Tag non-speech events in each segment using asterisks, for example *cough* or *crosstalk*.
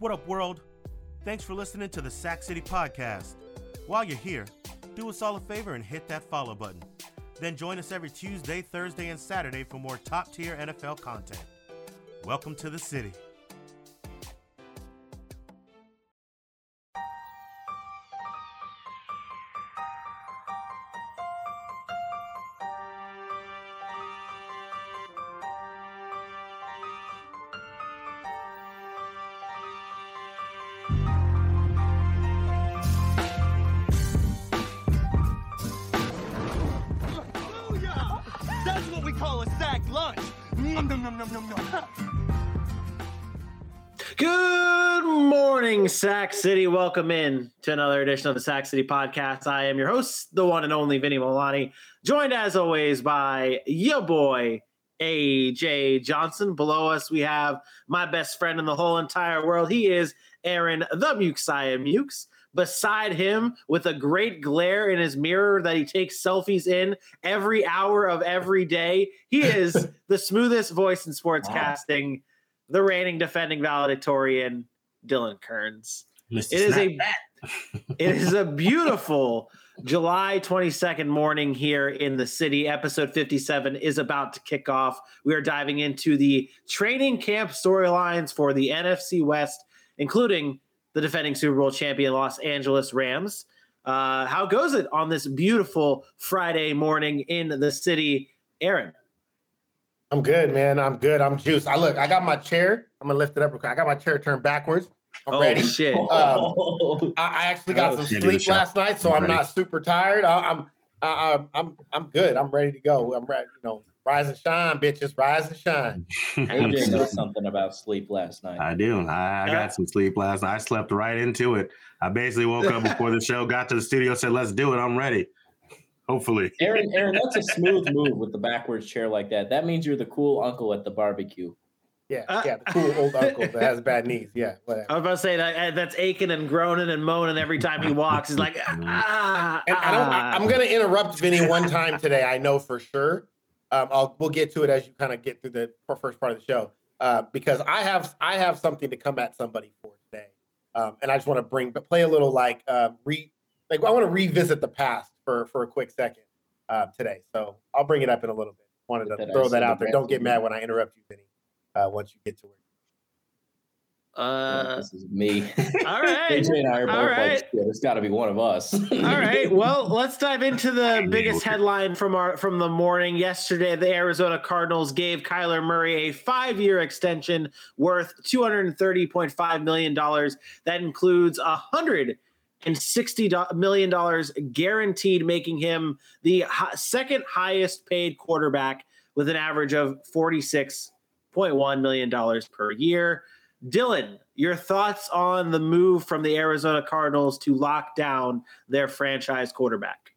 What up, world? Thanks for listening to the Sack City Podcast. While you're here, do us all a favor and hit that follow button. Then join us every Tuesday, Thursday, and Saturday for more top tier NFL content. Welcome to the city. Sack City. Welcome in to another edition of the Sack City Podcast. I am your host, the one and only Vinny Milani, joined as always by your boy, AJ Johnson. Below us, we have my best friend in the whole entire world. He is Aaron the Muxiah Mukes. Beside him, with a great glare in his mirror that he takes selfies in every hour of every day, he is *laughs* the smoothest voice in sportscasting the reigning defending valedictorian Dylan Kearns. Mr. *laughs* It is a it is a beautiful July 22nd morning here in the city. Episode 57 is about to kick off. We are diving into the training camp storylines for the NFC West, including the defending Super Bowl champion Los Angeles Rams. Uh, how goes it on this beautiful Friday morning in the city? Aaron. I'm good, man. I'm good. I'm juiced. I look. I got my chair. I'm gonna lift it up real quick. I got my chair turned backwards. I'm Oh, ready. shit. *laughs* Um, I, I actually got Oh, some sleep last night, so I'm I'm not super tired. I, I'm, I, I, I'm, I'm good. I'm ready to go. I'm ready. You know, rise and shine, bitches. Rise and shine. *laughs* AJ knows something about sleep last night. I do. I, I got some sleep last night. I slept right into it. I basically woke up *laughs* before the show, got to the studio, said, "Let's do it." I'm ready. Hopefully, Aaron, Aaron, that's a smooth move with the backwards chair like that. That means you're the cool uncle at the barbecue. Yeah, Uh, yeah. The cool old uncle that has bad knees. Yeah, *laughs* whatever. I was about to say that uh, that's aching and groaning and moaning every time he walks. He's like, *laughs* ah, And I don't, I, ah. I'm gonna interrupt Vinny one time today. I know for sure. Um, I'll we'll get to it as you kind of get through the first part of the show. Uh, because I have I have something to come at somebody for today, um, and I just want to bring but play a little like uh, re like I want to revisit the past for for a quick second uh, today. So I'll bring it up in a little bit. Wanted to That throw that out there. Don't get mad when I interrupt you, Vinny. Uh, once you get to it. Uh, this is me. all right. *laughs* AJ and I are both All like, right. shit, it's got to be one of us. All right. *laughs* Well, let's dive into the biggest headline from our from the morning. Yesterday, the Arizona Cardinals gave Kyler Murray a five-year extension worth two hundred thirty point five million dollars. That includes a hundred and sixty million dollars guaranteed, making him the second highest paid quarterback with an average of forty six point one million dollars per year. Dylan, your thoughts on the move from the Arizona Cardinals to lock down their franchise quarterback?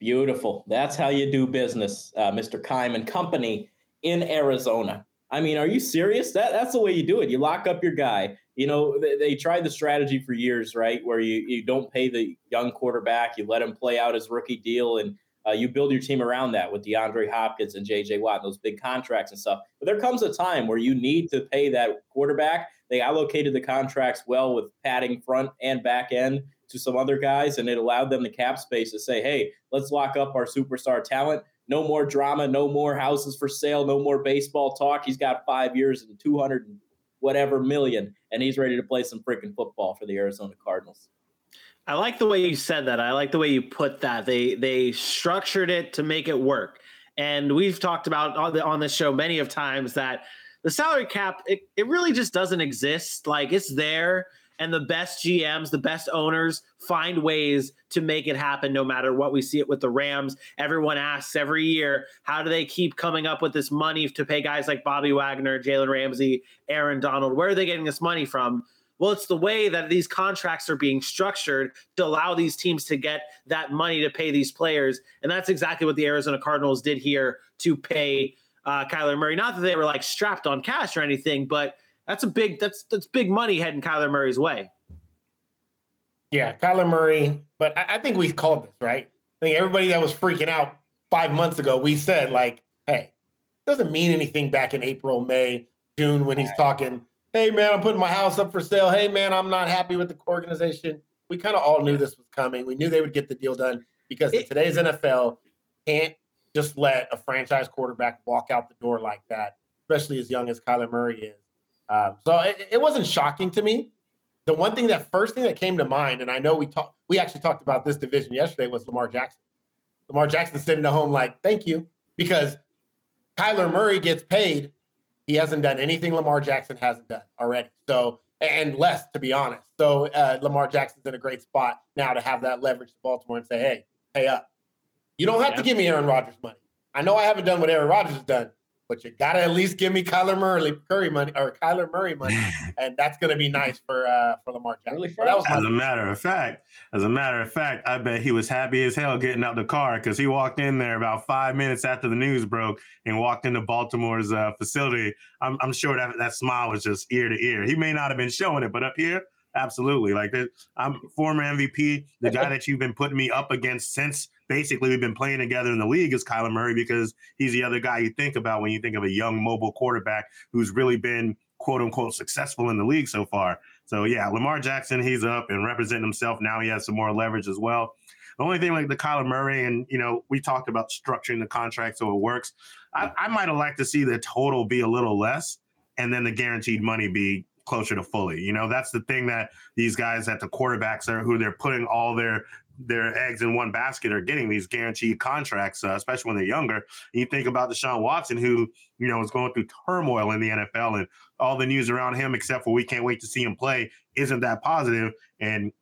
Beautiful. That's how you do business, uh, Mr. Keim and Company in Arizona. I mean, are you serious? That that's the way you do it. You lock up your guy. You know, they, they tried the strategy for years, right? Where you, you don't pay the young quarterback, you let him play out his rookie deal, and uh, you build your team around that with DeAndre Hopkins and JJ Watt, and those big contracts and stuff. But there comes a time where you need to pay that quarterback. They allocated the contracts well with padding front and back end to some other guys, and it allowed them the cap space to say, hey, let's lock up our superstar talent. No more drama, no more houses for sale, no more baseball talk. He's got five years and 200 and whatever million, and he's ready to play some freaking football for the Arizona Cardinals. I like the way you said that. I like the way you put that. They they structured it to make it work. And we've talked about on, the, on this show many of times that the salary cap it, it really just doesn't exist. Like it's there and the best GMs, the best owners find ways to make it happen no matter what. We see it with the Rams. Everyone asks every year, how do they keep coming up with this money to pay guys like Bobby Wagner, Jalen Ramsey, Aaron Donald? Where are they getting this money from? Well, it's the way that these contracts are being structured to allow these teams to get that money to pay these players. And that's exactly what the Arizona Cardinals did here to pay uh, Kyler Murray. Not that they were like strapped on cash or anything, but that's a big that's that's big money heading Kyler Murray's way. Yeah, Kyler Murray. But I, I think we called this, right? I think everybody that was freaking out five months ago, we said, like, hey, doesn't mean anything back in April, May, June when he's talking, hey man, I'm putting my house up for sale. Hey man, I'm not happy with the organization. We kind of all knew this was coming. We knew they would get the deal done because in today's NFL, can't just let a franchise quarterback walk out the door like that, especially as young as Kyler Murray is. Um, so it, it wasn't shocking to me. The one thing that first thing that came to mind, and I know we talked, we actually talked about this division yesterday, was Lamar Jackson. Lamar Jackson sitting at home like, thank you, because Kyler Murray gets paid. He hasn't done anything Lamar Jackson hasn't done already. So, and less, to be honest. So, uh, Lamar Jackson's in a great spot now to have that leverage to Baltimore and say, hey, pay up. You don't have yeah. to give me Aaron Rodgers money. I know I haven't done what Aaron Rodgers has done, but you gotta at least give me Kyler Murray Curry money or Kyler Murray money, and that's gonna be nice for uh for Lamar Jackson. Really as a matter of fact, as a matter of fact, I bet he was happy as hell getting out the car because he walked in there about five minutes after the news broke and walked into Baltimore's uh, facility. I'm, I'm sure that that smile was just ear to ear. He may not have been showing it, but up here, absolutely. Like I'm former MVP, the guy *laughs* that you've been putting me up against since basically we've been playing together in the league is Kyler Murray because he's the other guy you think about when you think of a young mobile quarterback who's really been quote unquote successful in the league so far. So yeah, Lamar Jackson, he's up and representing himself. Now he has some more leverage as well. The only thing like the Kyler Murray, and you know, we talked about structuring the contract so it works. I, I might have liked to see the total be a little less and then the guaranteed money be closer to fully. You know, that's the thing that these guys at the quarterbacks are who they're putting all their their eggs in one basket are getting these guaranteed contracts, uh, especially when they're younger. And you think about Deshaun Watson, who you know is going through turmoil in the NFL, and all the news around him, except for we can't wait to see him play, isn't that positive. And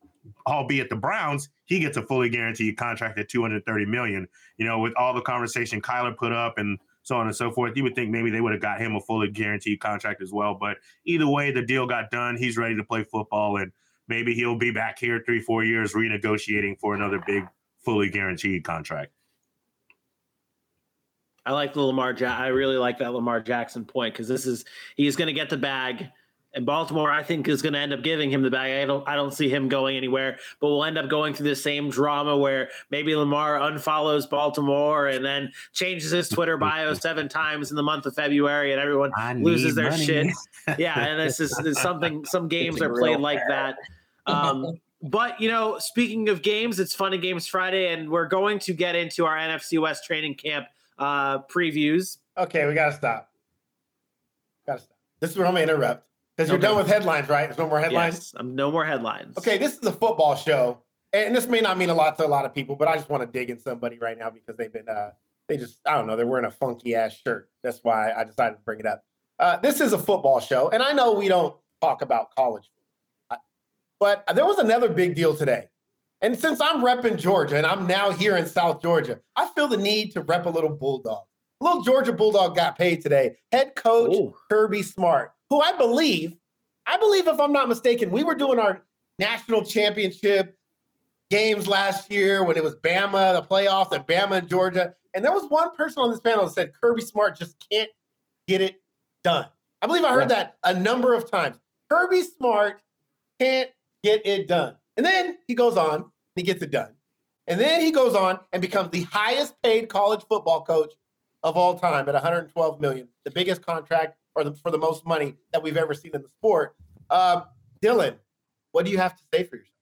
albeit the Browns, he gets a fully guaranteed contract at 230 million. You know, with all the conversation Kyler put up and so on and so forth, you would think maybe they would have got him a fully guaranteed contract as well. But either way, the deal got done. He's ready to play football and maybe he'll be back here three, four years renegotiating for another big, fully guaranteed contract. I like the Lamar. Ja- I really like that Lamar Jackson point because this is he's going to get the bag, and Baltimore I think is going to end up giving him the bag. I don't I don't see him going anywhere, but we'll end up going through the same drama where maybe Lamar unfollows Baltimore and then changes his Twitter *laughs* bio seven times in the month of February, and everyone loses their money. shit. *laughs* Yeah, and this is, is something. Some games are played like that. Um, but you know, speaking of games, it's Fun and Games Friday, and we're going to get into our NFC West training camp uh, previews. Okay, we gotta stop. Gotta stop. This is where I'm gonna interrupt because you're okay. done with headlines, right? There's no more headlines. Yes, I'm no more headlines. Okay, this is a football show, and this may not mean a lot to a lot of people, but I just want to dig in somebody right now because they've been, uh, they just, I don't know, they're wearing a funky ass shirt. That's why I decided to bring it up. Uh, this is a football show, and I know we don't talk about college but there was another big deal today. And since I'm repping Georgia and I'm now here in South Georgia, I feel the need to rep a little Bulldog. A little Georgia Bulldog got paid today. Head coach Ooh. Kirby Smart, who I believe, I believe if I'm not mistaken, we were doing our national championship games last year when it was Bama, the playoffs, and Bama and Georgia. And there was one person on this panel that said Kirby Smart just can't get it done. I believe I heard yeah. that a number of times. Kirby Smart can't get it done. And then he goes on, he gets it done. And then he goes on and becomes the highest paid college football coach of all time at 112 million, the biggest contract or the, for the most money that we've ever seen in the sport. Uh, Dylan, what do you have to say for yourself?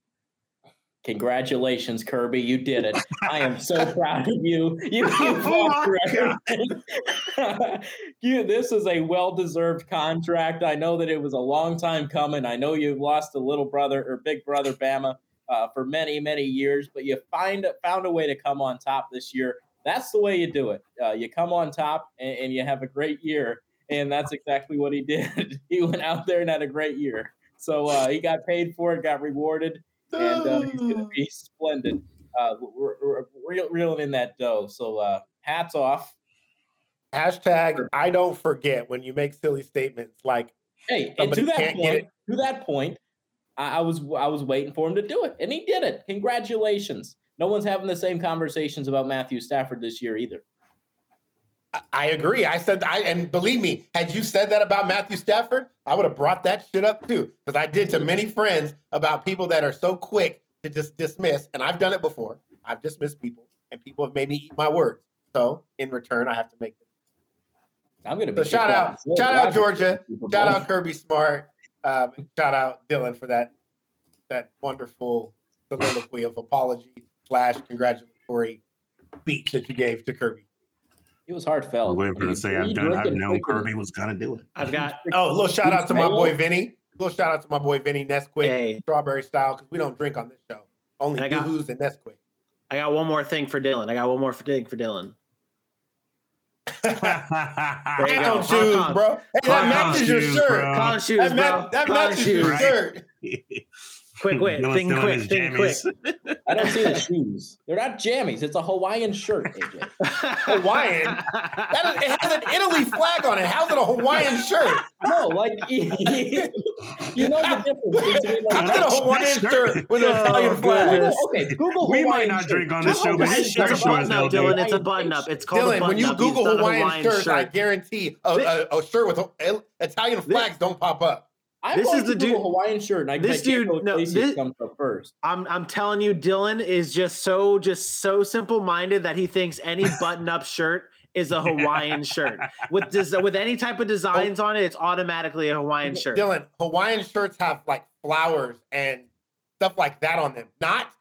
Congratulations, Kirby. You did it. I am so *laughs* proud of you. You, *laughs* oh *laughs* you this is a well-deserved contract. I know that it was a long time coming. I know you've lost a little brother or big brother Bama uh, for many, many years, but you find found a way to come on top this year. That's the way you do it. Uh, you come on top and, and you have a great year, and that's exactly what he did. *laughs* he went out there and had a great year. So uh, he got paid for it, got rewarded and uh, he's going to be splendid. Uh, we're, we're, we're, reeling in that dough. So uh, hats off. Hashtag I don't forget when you make silly statements like. Hey, and to that point, to that point, I, I was I was waiting for him to do it, and he did it. Congratulations! No one's having the same conversations about Matthew Stafford this year either. I agree. I said I and believe me, had you said that about Matthew Stafford, I would have brought that shit up too. Because I did to many friends about people that are so quick to just dismiss, and I've done it before. I've dismissed people, and people have made me eat my words. So in return, I have to make them. I'm gonna be so shout out, shout out Georgia, shout out Kirby Smart. Um, shout out Dylan for that that wonderful soliloquy of apology slash congratulatory speech that you gave to Kirby. It was heartfelt. I'm waiting for her to say I've done. I've known Kirby was gonna do it. I've got Oh, a little shout out to my boy Vinny. A little shout out to my boy Vinny Nesquik, Hey. strawberry style, because we don't drink on this show. Only I got- Yoo-Hoos and Nesquik. I got one more thing for Dylan. I got one more thing for Dylan. *laughs* There you Hang go. shoes, Hong Kong. bro. Hey, that matches your shirt. bro. Colin shoes, bro. that matches your shirt. *laughs* Quick wit. Dylan's Think quick. his Think quick. I don't see the shoes. They're not jammies. It's a Hawaiian shirt, AJ. *laughs* Hawaiian? That is, it has an Italy flag on it. How's it a Hawaiian shirt? No, like *laughs* you know the difference between How's like. it a Hawaiian shirt with an oh, Italian Oh, flag? goodness. Okay, Google We might not shirt. drink on this How show, but his shirt It's a guys sure button as up, hell. Dylan. It's a button up. It's called a Dylan, button when you up. Google It's not a Hawaiian, shirt, I guarantee a, a, a shirt with a, Italian flags don't pop up. I'm This is the dude- Hawaiian shirt, I this I dude- no, this- comes up first. I'm I'm telling you, Dylan is just so just so simple minded that he thinks any *laughs* button up shirt is a *laughs* Hawaiian shirt with des- with any type of oh. designs on it. It's automatically a Hawaiian shirt. Dylan, Hawaiian shirts have like flowers and stuff like that on them, not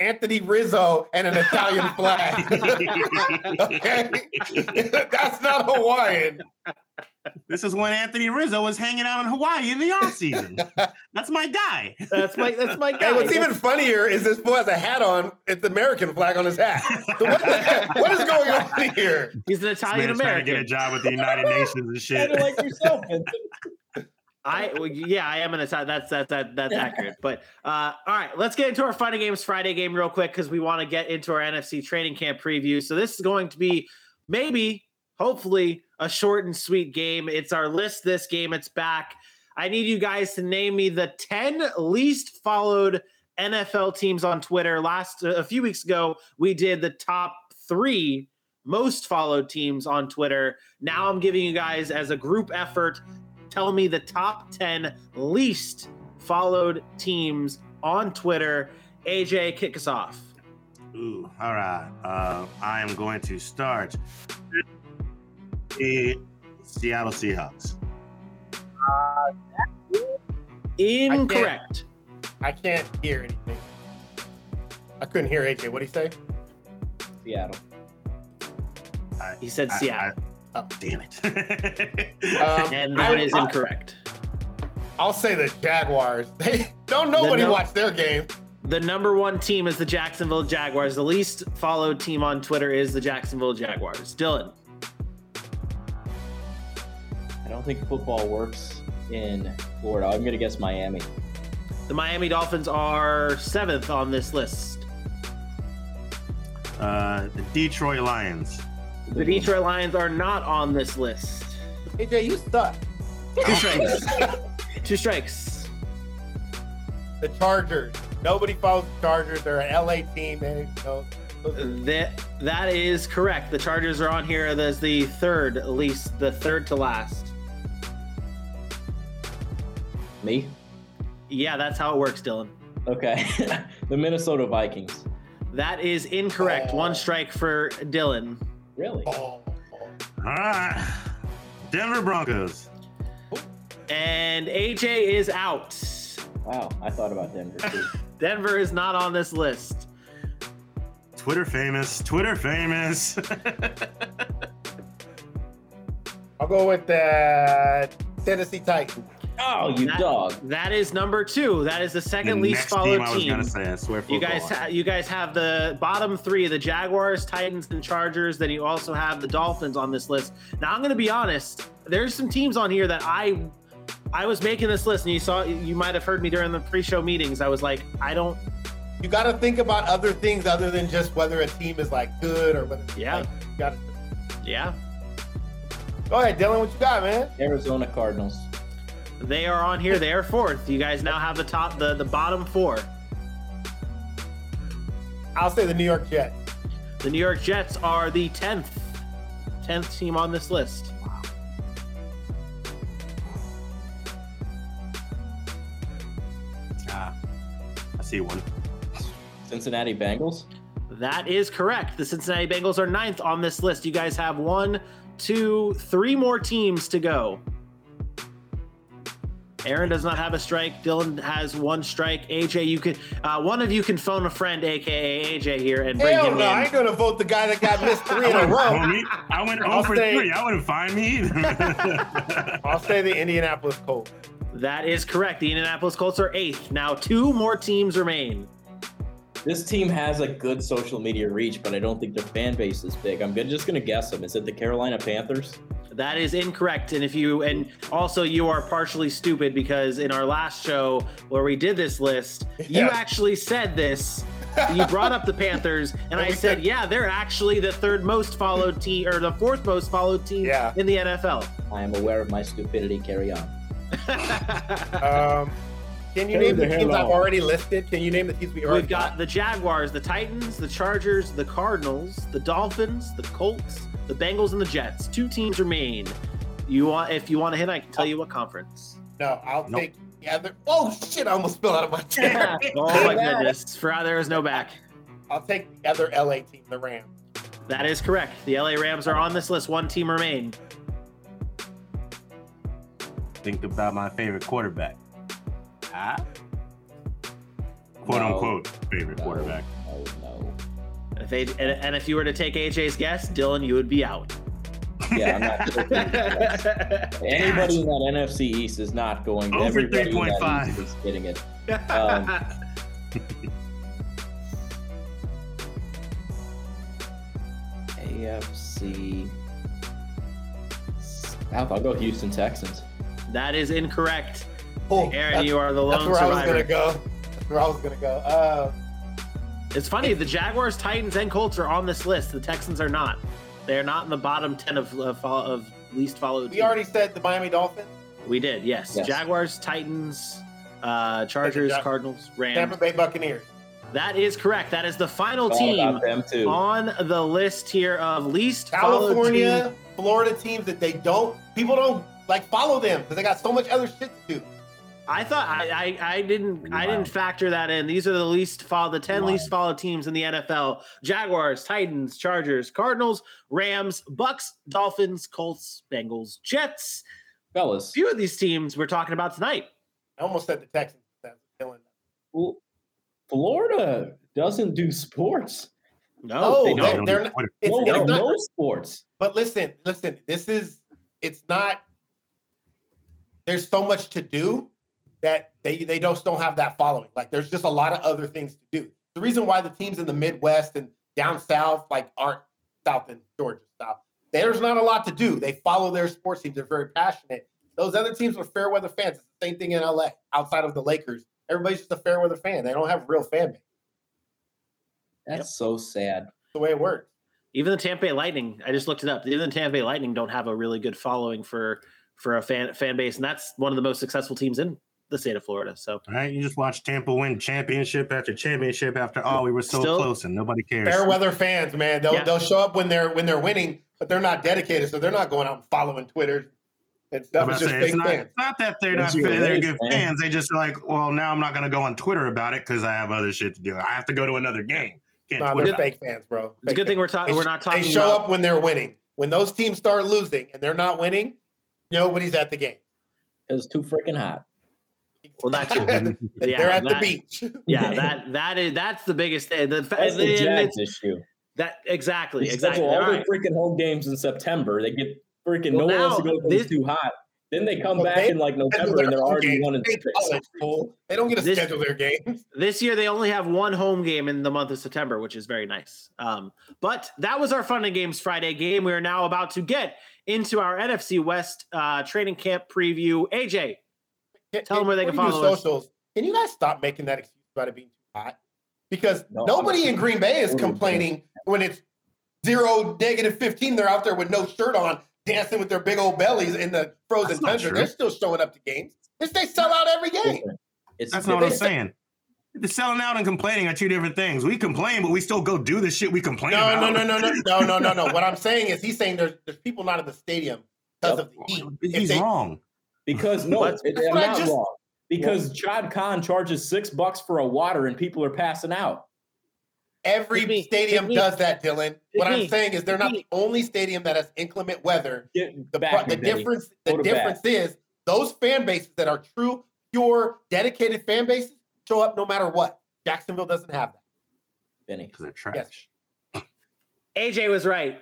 Anthony Rizzo and an Italian flag. *laughs* okay, *laughs* that's not Hawaiian. This is when Anthony Rizzo was hanging out in Hawaii in the off season. That's my guy. That's my that's my guy. And what's even funnier is this boy has a hat on. It's the American flag on his hat. So what, the *laughs* what is going on here? He's an Italian man's trying to get a job with the United Nations and shit. Kind of like yourself, Vincent. I yeah, I am an Italian. That's that's that, that's accurate. But uh, all right, let's get into our Fighting Games Friday game real quick because we want to get into our NFC training camp preview. So this is going to be maybe, hopefully, a short and sweet game. It's our list. This game, it's back. I need you guys to name me the ten least followed NFL teams on Twitter. Last a few weeks ago, we did the top three most followed teams on Twitter. Now I'm giving you guys as a group effort tell me the top 10 least followed teams on Twitter. AJ, kick us off. Ooh, all right. Uh, I am going to start the Seattle Seahawks. Incorrect. I can't hear anything. I couldn't hear AJ. What did he say? Seattle. I, He said I- Seattle, I- oh, damn it. Um, and I- that is I- incorrect. I'll say the Jaguars. *laughs* They don't nobody no- watch their game. The number one team is the Jacksonville Jaguars. The least followed team on Twitter is the Jacksonville Jaguars. Dylan, I don't think football works in Florida. I'm going to guess Miami. the Miami Dolphins are seventh on this list. uh, the Detroit Lions. The Detroit Lions are not on this list. AJ, you suck. Two strikes. *laughs* Two strikes. The Chargers. Nobody follows the Chargers. They're an LA team. Man. So, That that is correct. The Chargers are on here as the third, at least the third to last. Me? Yeah, that's how it works, Dylan. Okay. *laughs* the Minnesota Vikings. That is incorrect. Oh. One uh. strike for Dylan. Really? oh. All right. Denver Broncos. And AJ is out. Wow. I thought about Denver too. *laughs* Denver is not on this list. Twitter famous. Twitter famous. *laughs* I'll go with the Tennessee Titans. Oh, you That- dog. That is number two. That is the the second least followed team I was team. gonna say. I swear. You guys, ha- you guys have the bottom three: the Jaguars, Titans, and Chargers. Then you also have the Dolphins on this list. Now, I'm going to be honest. There's some teams on here that I, I was making this list, and you saw, you might have heard me during the pre-show meetings. I was like, I don't. You got to think about other things other than just whether a team is like good or whether. Yeah. Like, you got to Yeah, go ahead, Dylan. What you got, man? Arizona Cardinals. They are on here. They are fourth. You guys now have the top, the the bottom four. I'll say the New York Jets. The New York Jets are the tenth, tenth team on this list. Ah, I see one. Cincinnati Bengals. That is correct. The Cincinnati Bengals are ninth on this list. You guys have one, two, three more teams to go. Aaron does not have a strike. Dylan has one strike. AJ, you can uh, one of you can phone a friend, aka AJ, here and bring Hell him no, in. I ain't gonna vote the guy that got missed *laughs* three in a row. I went I'll 0 for say- 3. I wouldn't find me either. *laughs* *laughs* I'll say the Indianapolis Colts. That is correct. The Indianapolis Colts are eighth. Now two more teams remain. This team has a good social media reach, but I don't think their fan base is big. I'm just going to guess them. Is it the Carolina Panthers? That is incorrect. And if you and also you are partially stupid because in our last show where we did this list, you Yeah. actually said this. You brought up the Panthers, *laughs* and I said, said- yeah, they're actually the third most followed team or the fourth most followed team Yeah. in the NFL. I am aware of my stupidity. Carry on. Um, can you name the the hell teams I've already listed? Can you name the teams we already We've got the Jaguars, the Titans, the Chargers, the Cardinals, the Dolphins, the Colts, the Bengals, and the Jets. Two teams remain. You want if you want to hit, I can tell you what conference. No, I'll Nope. take the other. Oh shit! I almost fell out of my *laughs* chair. Oh my *laughs* goodness! For there is no back. I'll take the other LA team, the Rams. That is correct. The LA Rams are on this list. One team remain. Think about my favorite quarterback. Huh? Quote No. unquote favorite No, quarterback. No, no. If they, and, and if you were to take AJ's guess, Dylan, you would be out. Yeah, I'm not. *laughs* Anybody in that NFC East is not going. Over Everybody in that 3.5. East is getting it. *laughs* Um, AFC South. I'll go Houston Texans. that is incorrect. Oh, Aaron, you are the lone That's lone where I was gonna go. That's where I was gonna go. Uh, It's funny. The Jaguars, Titans, and Colts are on this list. The Texans are not. They are not in the bottom ten of of, of least followed. we teams. already said the Miami Dolphins, we did. Yes. Yes. Jaguars, Titans, uh, Chargers, Ja- Cardinals, Rams. Tampa Bay Buccaneers. That is correct. That is the final Thought team them too. on the list here of least followed California. Florida teams that they don't people don't like follow them because they got so much other shit to do. I thought I, I I didn't I didn't factor that in. These are the least followed, the ten Wow. least followed teams in the NFL: Jaguars, Titans, Chargers, Cardinals, Rams, Bucks, Dolphins, Colts, Bengals, Jets. Fellas, few of these teams we're talking about tonight. I almost said the Texans. That's killing them. Well, Florida doesn't do sports. No, No, they they- don't. they're not- It's, no, it's not- no sports. But listen, listen. This is it's not. There's so much to do that they they just don't have that following. Like there's just a lot of other things to do. The reason why the teams in the Midwest and down south like aren't south in Georgia south. There's not a lot to do. They follow their sports teams. They're very passionate. Those other teams are fair weather fans. It's the same thing in LA. Outside of the Lakers, everybody's just a fair weather fan. They don't have real fan base. That's so sad. the way it works. Even the Tampa Bay Lightning, I just looked it up. Even the Tampa Bay Lightning don't have a really good following for for a fan fan base, and that's one of the most successful teams in the state of Florida. So All right, you just watched Tampa win championship after championship after oh we were so Still- close and nobody cares. Fair weather fans, man. They'll Yeah. they'll show up when they're when they're winning, but they're not dedicated, so they're not going out and following Twitter and I'm It's just say, it's not, fans. it's not that they're not That's they're race, good man. fans. They just like, well, now I'm not going to go on Twitter about it because I have other shit to do. I have to go to another game. Can't No, Twitter they're about fake fans, bro. it's a good thing we're talking. They We're not talking. They show about, up when they're winning. When those teams start losing and they're not winning, nobody's at the game. It's too freaking hot. Well, that's *laughs* too. Yeah, they're at that- the beach. Yeah, that that is that's the biggest thing. The, fa- That's the and Jags it's- issue. that exactly They exactly. schedule all All their freaking home games in September. They get freaking Well, no one wants to go this- it's too hot. Then they come Well, back they- in like November and they're already games. one and They six. They don't get to This- schedule their games. This year they only have one home game in the month of September, which is very nice. Um, but that was our Fun and Games Friday game. We are now about to get into our NFC West uh, training camp preview. AJ, Tell them where they can Before you follow us. socials. Can you guys stop making that excuse about it being too hot? Because No, nobody in Green Bay is complaining when it's zero negative 15. They're out there with no shirt on, dancing with their big old bellies in the frozen That's tundra. true. They're still showing up to games. It's they sell out every game. It's That's not what I'm different. saying. The selling out and complaining are two different things. We complain, but we still go do the shit we complain No, about. no, no, no, no, no, no, no, no. *laughs* What I'm saying is he's saying there's there's people not in the stadium because Yep. of the heat. He's they- wrong. Because no, What? it, I'm not just- wrong. Because Shad Khan charges six bucks for a water and people are passing out. Every Hit me, stadium hit me. does that, Dylan. What me, I'm saying is they're not me. the only stadium that has inclement weather. Get The, back, the Vinny. difference the to bat. difference is those fan bases that are true, pure, dedicated fan bases show up no matter what. Jacksonville doesn't have that. Benny. Because they're trash. Yes. *laughs* AJ was right.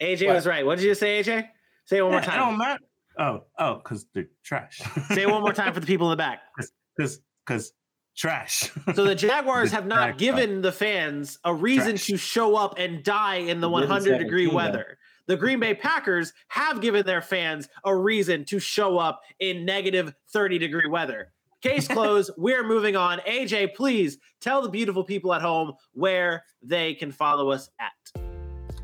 AJ What? was right. What did you say, AJ? Say it one more Yeah, it don't time. matter. Oh, oh, because they're trash. Say it one more time for the people in the back. *laughs* Because, because trash. So the Jaguars *laughs* The have not Jaguars. given the fans a reason Trash. to show up and die in the They did in 100 degree 17, though. weather. The Green Bay Packers have given their fans a reason to show up in negative 30 degree weather. Case *laughs* closed. We're moving on. AJ, please tell the beautiful people at home where they can follow us at.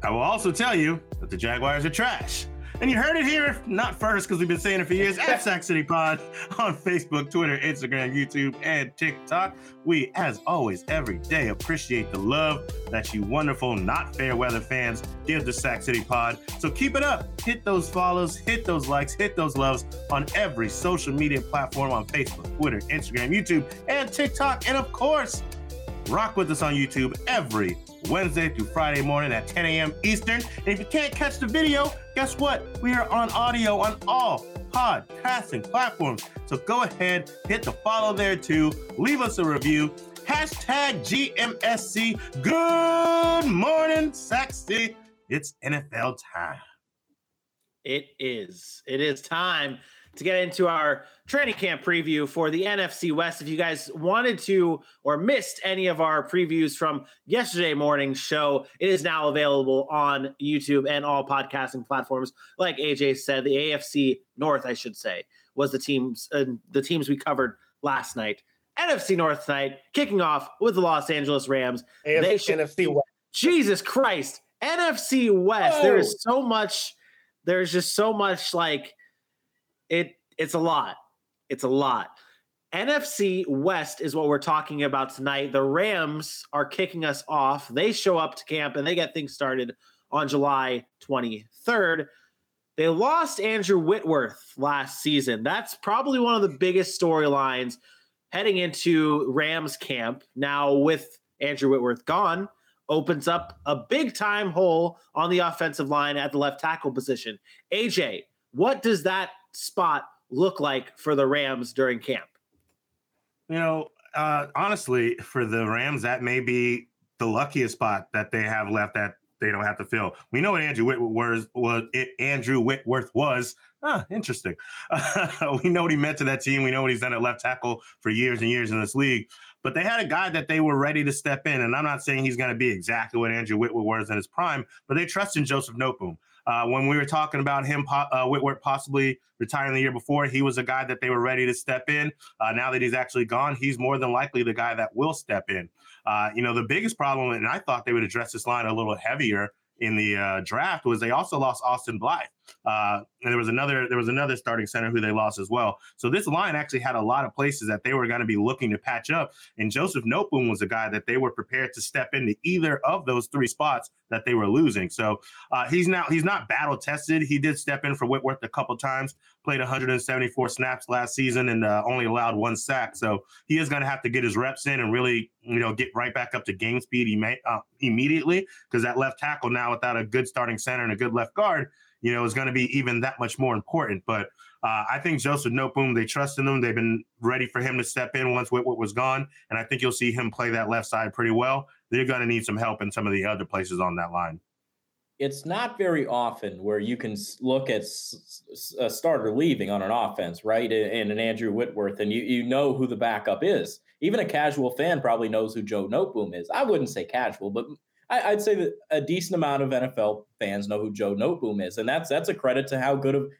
I will also tell you that the Jaguars are trash. And you heard it here, not first, because we've been saying it for years, at Sack City Pod on Facebook, Twitter, Instagram, YouTube, and TikTok. We, as always, every day appreciate the love that you wonderful, not fair weather fans give the Sack City Pod. So keep it up. Hit those follows, hit those likes, hit those loves on every social media platform on Facebook, Twitter, Instagram, YouTube, and TikTok. And of course, rock with us on YouTube every Wednesday through Friday morning at 10 a.m. Eastern. And if you can't catch the video, guess what? We are on audio on all podcasting platforms. So go ahead, hit the follow there too. Leave us a review. Hashtag GMSC. Good morning, Sexy. It's NFL time. It is. It is time to get into our training camp preview for the NFC West. If you guys wanted to or missed any of our previews from yesterday morning's show, it is now available on YouTube and all podcasting platforms. Like AJ said, the AFC North, I should say, was the teams uh, the teams we covered last night. NFC North tonight, kicking off with the Los Angeles Rams. AFC, They should- NFC West. Jesus Christ. NFC West. There is so much, there's just so much like it it's a lot. It's a lot. NFC West is what we're talking about tonight. The Rams are kicking us off. They show up to camp and they get things started on July 23rd. They lost Andrew Whitworth last season. That's probably one of the biggest storylines heading into Rams camp. Now, with Andrew Whitworth gone, opens up a big time hole on the offensive line at the left tackle position. AJ, what does that spot look like for the Rams during camp? You know, uh, honestly, for the Rams, that may be the luckiest spot that they have left that they don't have to fill. We know what Andrew Whitworth was. it, Andrew Whitworth was. Ah, interesting. *laughs* we know what he meant to that team. We know what he's done at left tackle for years and years in this league. But they had a guy that they were ready to step in, and I'm not saying he's going to be exactly what Andrew Whitworth was in his prime, but they trust in Joseph Noteboom. Uh, when we were talking about him, uh, Whitworth possibly retiring the year before, he was a guy that they were ready to step in. Uh, now that he's actually gone, he's more than likely the guy that will step in. Uh, you know, the biggest problem, and I thought they would address this line a little heavier in the uh, draft, was they also lost Austin Blythe. Uh, and there was another there was another starting center who they lost as well. So this line actually had a lot of places that they were going to be looking to patch up. And Joseph Noteboom was a guy that they were prepared to step into either of those three spots that they were losing. So uh, he's now he's not battle tested. He did step in for Whitworth a couple times, played 174 snaps last season, and uh, only allowed one sack. So he is going to have to get his reps in and really you know get right back up to game speed imme- uh, immediately because that left tackle now without a good starting center and a good left guard you know, is going to be even that much more important. But uh, I think Joseph Noteboom, they trust in him. They've been ready for him to step in once Whitworth was gone. And I think you'll see him play that left side pretty well. They're going to need some help in some of the other places on that line. It's not very often where you can look at a starter leaving on an offense, right? And an Andrew Whitworth, and you, you know who the backup is. Even a casual fan probably knows who Joe Noteboom is. I wouldn't say casual, but I, I'd say that a decent amount of NFL fans know who Joe Noteboom is, and that's that's a credit to how good of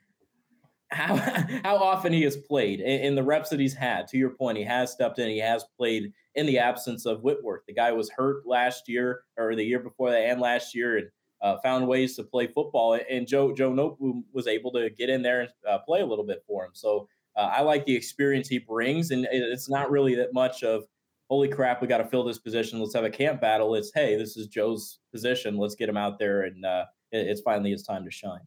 how *laughs* how often he has played in, in the reps that he's had. To your point, he has stepped in, he has played in the absence of Whitworth. The guy was hurt last year or the year before that, and last year, and uh, found ways to play football. And Joe Joe Noteboom was able to get in there and uh, play a little bit for him. So uh, I like the experience he brings, and it's not really that much of holy crap, we got to fill this position. Let's have a camp battle. It's hey, this is Joe's position. Let's get him out there, and uh, it- it's finally his time to shine.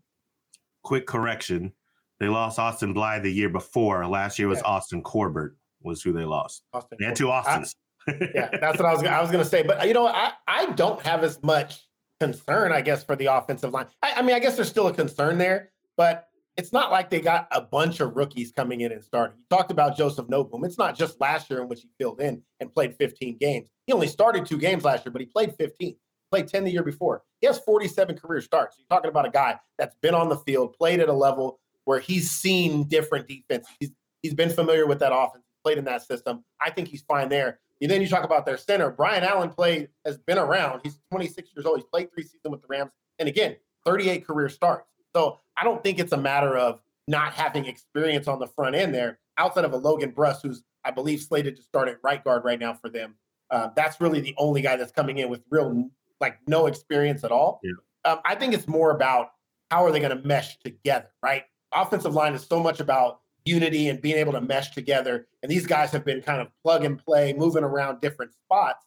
Quick correction. They lost Austin Blythe the year before. Last year was Yeah. Austin Corbett was who they lost. Austin They had Cole. two I- Austins. *laughs* yeah, that's what I was. gonna- I was going to say, but you know. I I don't have as much concern, I guess, for the offensive line. I, I mean, I guess there's still a concern there, but it's not like they got a bunch of rookies coming in and starting. You talked about Joseph Noteboom. It's not just last year in which he filled in and played 15 games. He only started two games last year, but he played 15, played 10 the year before. He has 47 career starts. You're talking about a guy that's been on the field, played at a level where he's seen different defense. He's, he's been familiar with that offense, played in that system. I think he's fine there. And then you talk about their center. Brian Allen played, has been around. He's 26 years old. He's played three seasons with the Rams. And again, 38 career starts. So I don't think it's a matter of not having experience on the front end there, outside of a Logan Bruss, who's I believe slated to start at right guard right now for them. Uh, that's really the only guy that's coming in with real like no experience at all. Yeah. Um, I think it's more about how are they going to mesh together, right? Offensive line is so much about unity and being able to mesh together. And these guys have been kind of plug and play, moving around different spots.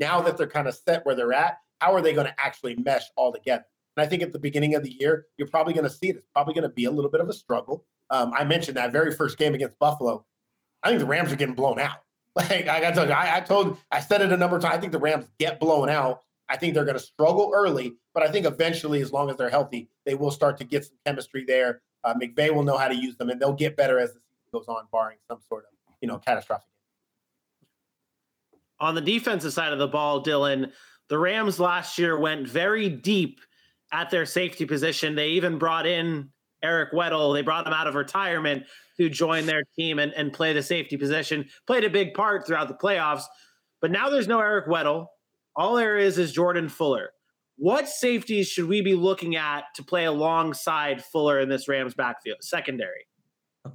Now that they're kind of set where they're at, how are they going to actually mesh all together? And I think at the beginning of the year, you're probably going to see it. It's probably going to be a little bit of a struggle. Um, I mentioned that very first game against Buffalo. I think the Rams are getting blown out. *laughs* Like I got to you, I, I told, I said it a number of times. I think the Rams get blown out. I think they're going to struggle early, but I think eventually, as long as they're healthy, they will start to get some chemistry there. Uh, McVay will know how to use them, and they'll get better as the season goes on, barring some sort of you know catastrophic. On the defensive side of the ball, Dylan, the Rams last year went very deep at their safety position. They even brought in Eric Weddle. They brought him out of retirement to join their team and, and play the safety position. Played a big part throughout the playoffs. But now there's no Eric Weddle. All there is is Jordan Fuller. What safeties should we be looking at to play alongside Fuller in this Rams backfield secondary?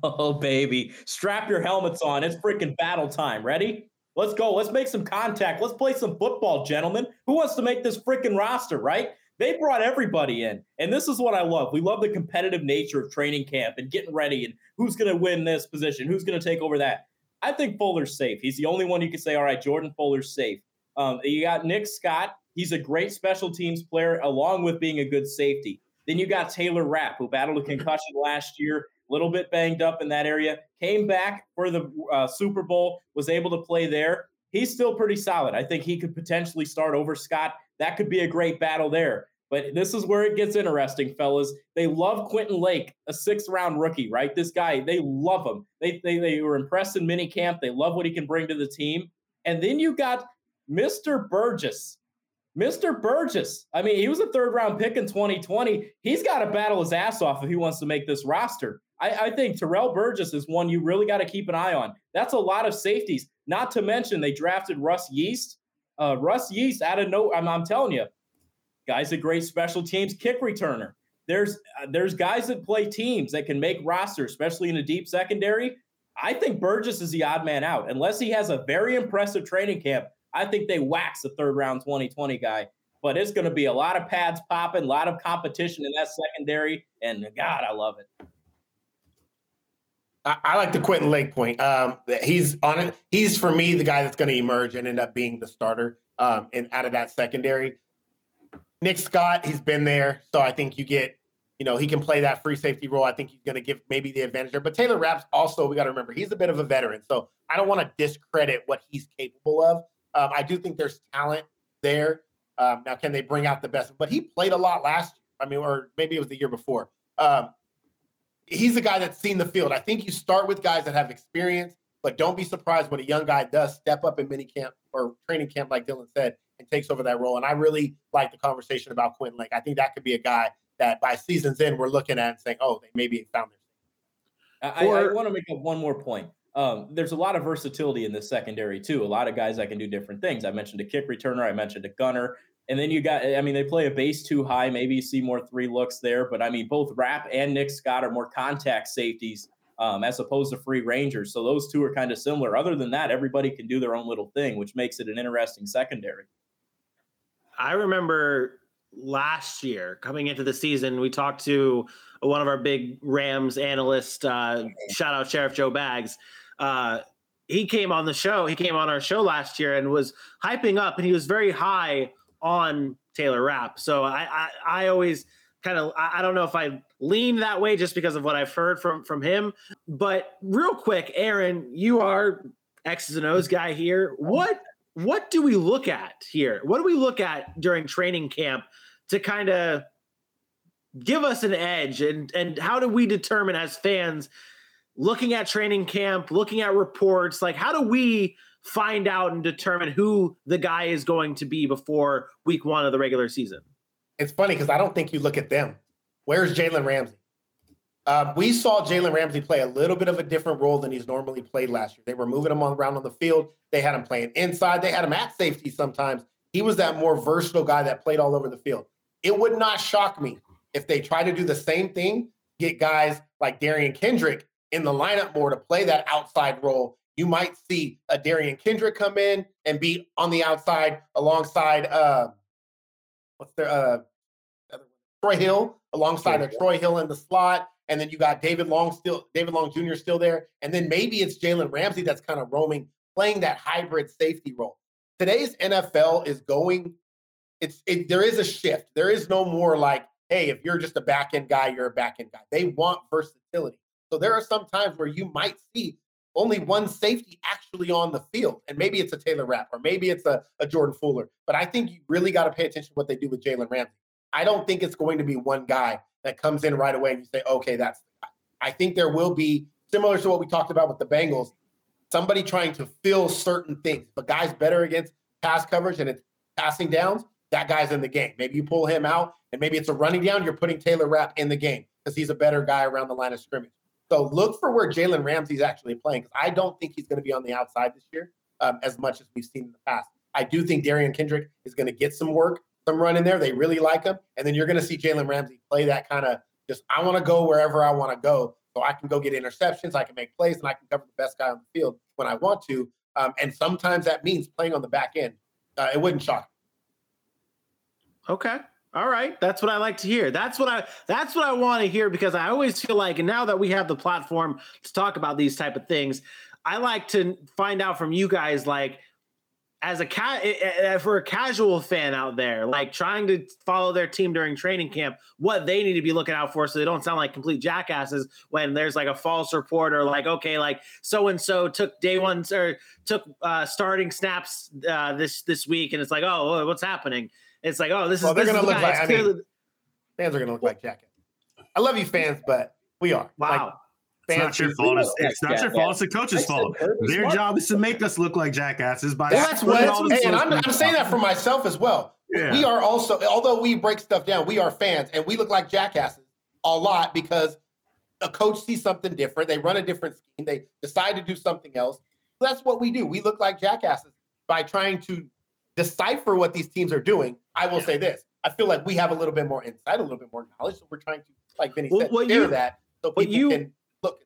Oh baby, strap your helmets on. It's freaking battle time. Ready? Let's go. Let's make some contact. Let's play some football, gentlemen. Who wants to make this freaking roster, right? They brought everybody in. And this is what I love. We love the competitive nature of training camp and getting ready and who's going to win this position, who's going to take over that. I think Fuller's safe. He's the only one you can say, all right, Jordan Fuller's safe. Um, you got Nick Scott. He's a great special teams player, along with being a good safety. Then you got Taylor Rapp, who battled a concussion last year, a little bit banged up in that area, came back for the uh, Super Bowl, was able to play there. He's still pretty solid. I think he could potentially start over Scott. That could be a great battle there. But this is where it gets interesting, fellas. They love Quentin Lake, a sixth round rookie, right? This guy, they love him. They, they, they were impressed in minicamp. They love what he can bring to the team. And then you got Mr. Burgess. Mr. Burgess. I mean, he was a third round pick in 2020. He's got to battle his ass off if he wants to make this roster. I, I think Terrell Burgess is one you really got to keep an eye on. That's a lot of safeties. Not to mention they drafted Russ Yeast. Uh, Russ Yeast out of no, I'm, I'm telling you, guys a great special teams kick returner. There's uh, there's guys that play teams that can make rosters, especially in a deep secondary. I think Burgess is the odd man out unless he has a very impressive training camp. I think they wax the third round 2020 guy, but it's going to be a lot of pads popping, a lot of competition in that secondary, and God, I love it. I, I like the Quentin Lake point. Um, he's on it. He's for me the guy that's going to emerge and end up being the starter um, and out of that secondary. Nick Scott, he's been there, so I think you get, you know, he can play that free safety role. I think he's going to give maybe the advantage there. But Taylor Raps also, we got to remember, he's a bit of a veteran, so I don't want to discredit what he's capable of. Um, I do think there's talent there. Um, now, can they bring out the best? But he played a lot last year. I mean, or maybe it was the year before. Um, he's a guy that's seen the field. I think you start with guys that have experience, but don't be surprised when a young guy does step up in mini camp or training camp, like Dylan said, and takes over that role. And I really like the conversation about Quentin Lake. I think that could be a guy that by season's end we're looking at and saying, oh, they maybe found their. I, I, I want to make up one more point. Um, there's a lot of versatility in the secondary too. A lot of guys that can do different things. I mentioned a kick returner. I mentioned a gunner. And then you got, I mean, they play a base too high. Maybe you see more three looks there. But I mean, both Rapp and Nick Scott are more contact safeties um, as opposed to free rangers. So those two are kind of similar. Other than that, everybody can do their own little thing, which makes it an interesting secondary. I remember last year coming into the season, we talked to one of our big Rams analysts. Uh, shout out Sheriff Joe Bags. Uh, he came on the show. He came on our show last year and was hyping up, and he was very high on Taylor Rapp. So I, I, I always kind of I don't know if I lean that way just because of what I've heard from from him. But real quick, Aaron, you are X's and O's guy here. What what do we look at here? What do we look at during training camp to kind of give us an edge and and how do we determine as fans looking at training camp, looking at reports, like how do we find out and determine who the guy is going to be before week one of the regular season? It's funny because I don't think you look at them. Where's Jalen Ramsey? Uh, we saw Jalen Ramsey play a little bit of a different role than he's normally played last year. They were moving him on, around on the field. They had him playing inside. They had him at safety sometimes. He was that more versatile guy that played all over the field. It would not shock me if they try to do the same thing, get guys like Derion Kendrick in the lineup more to play that outside role. You might see a Derion Kendrick come in and be on the outside alongside uh, what's their uh, Troy Hill alongside of Troy Hill in the slot and then you got David Long still, David Long Jr. still there, and then maybe it's Jalen Ramsey that's kind of roaming, playing that hybrid safety role. Today's NFL is going. It's it, there is a shift. There is no more like, hey, if you're just a back end guy, you're a back end guy. They want versatility. So there are some times where you might see only one safety actually on the field. And maybe it's a Taylor Rapp or maybe it's a, a Jordan Fuller. But I think you really got to pay attention to what they do with Jalen Ramsey. I don't think it's going to be one guy that comes in right away and you say, okay, that's I think there will be similar to what we talked about with the Bengals, somebody trying to fill certain things. But guy's better against pass coverage and it's passing downs, that guy's in the game. Maybe you pull him out and maybe it's a running down, you're putting Taylor Rapp in the game because he's a better guy around the line of scrimmage. So look for where Jalen Ramsey is actually playing because I don't think he's going to be on the outside this year um, as much as we've seen in the past. I do think Derion Kendrick is going to get some work some run in there. They really like him. And then you're going to see Jalen Ramsey play that kind of just, I want to go wherever I want to go. So I can go get interceptions, I can make plays, and I can cover the best guy on the field when I want to. Um, and sometimes that means playing on the back end. Uh, it wouldn't shock. Okay. All right, that's what I like to hear. That's what I that's what I want to hear because I always feel like and now that we have the platform to talk about these type of things, I like to find out from you guys like as a cat eh, eh, eh, for a casual fan out there, like trying to follow their team during training camp, what they need to be looking out for so they don't sound like complete jackasses when there's like a false report or like, okay, like so and so took day one or took uh, starting snaps uh, this this week, and it's like, oh, what's happening? It's like, oh, this well, is. Well, they're going to look like. I mean, fans are going to look like jackasses. I love you, fans, but we are. Wow. Like, it's not your fault. It's, it's not your fault. It's the coach's fault. Their job is to make us look like jackasses by. That's what. Hey, and I'm, I'm saying that for myself as well. Yeah. We are also, although we break stuff down, we are fans, and we look like jackasses a lot because a coach sees something different. They run a different scheme. They decide to do something else. That's what we do. We look like jackasses by trying to decipher what these teams are doing. I will yeah. say this: I feel like we have a little bit more insight, a little bit more knowledge. So we're trying to, like Vinny well, said, share that so people you, can look.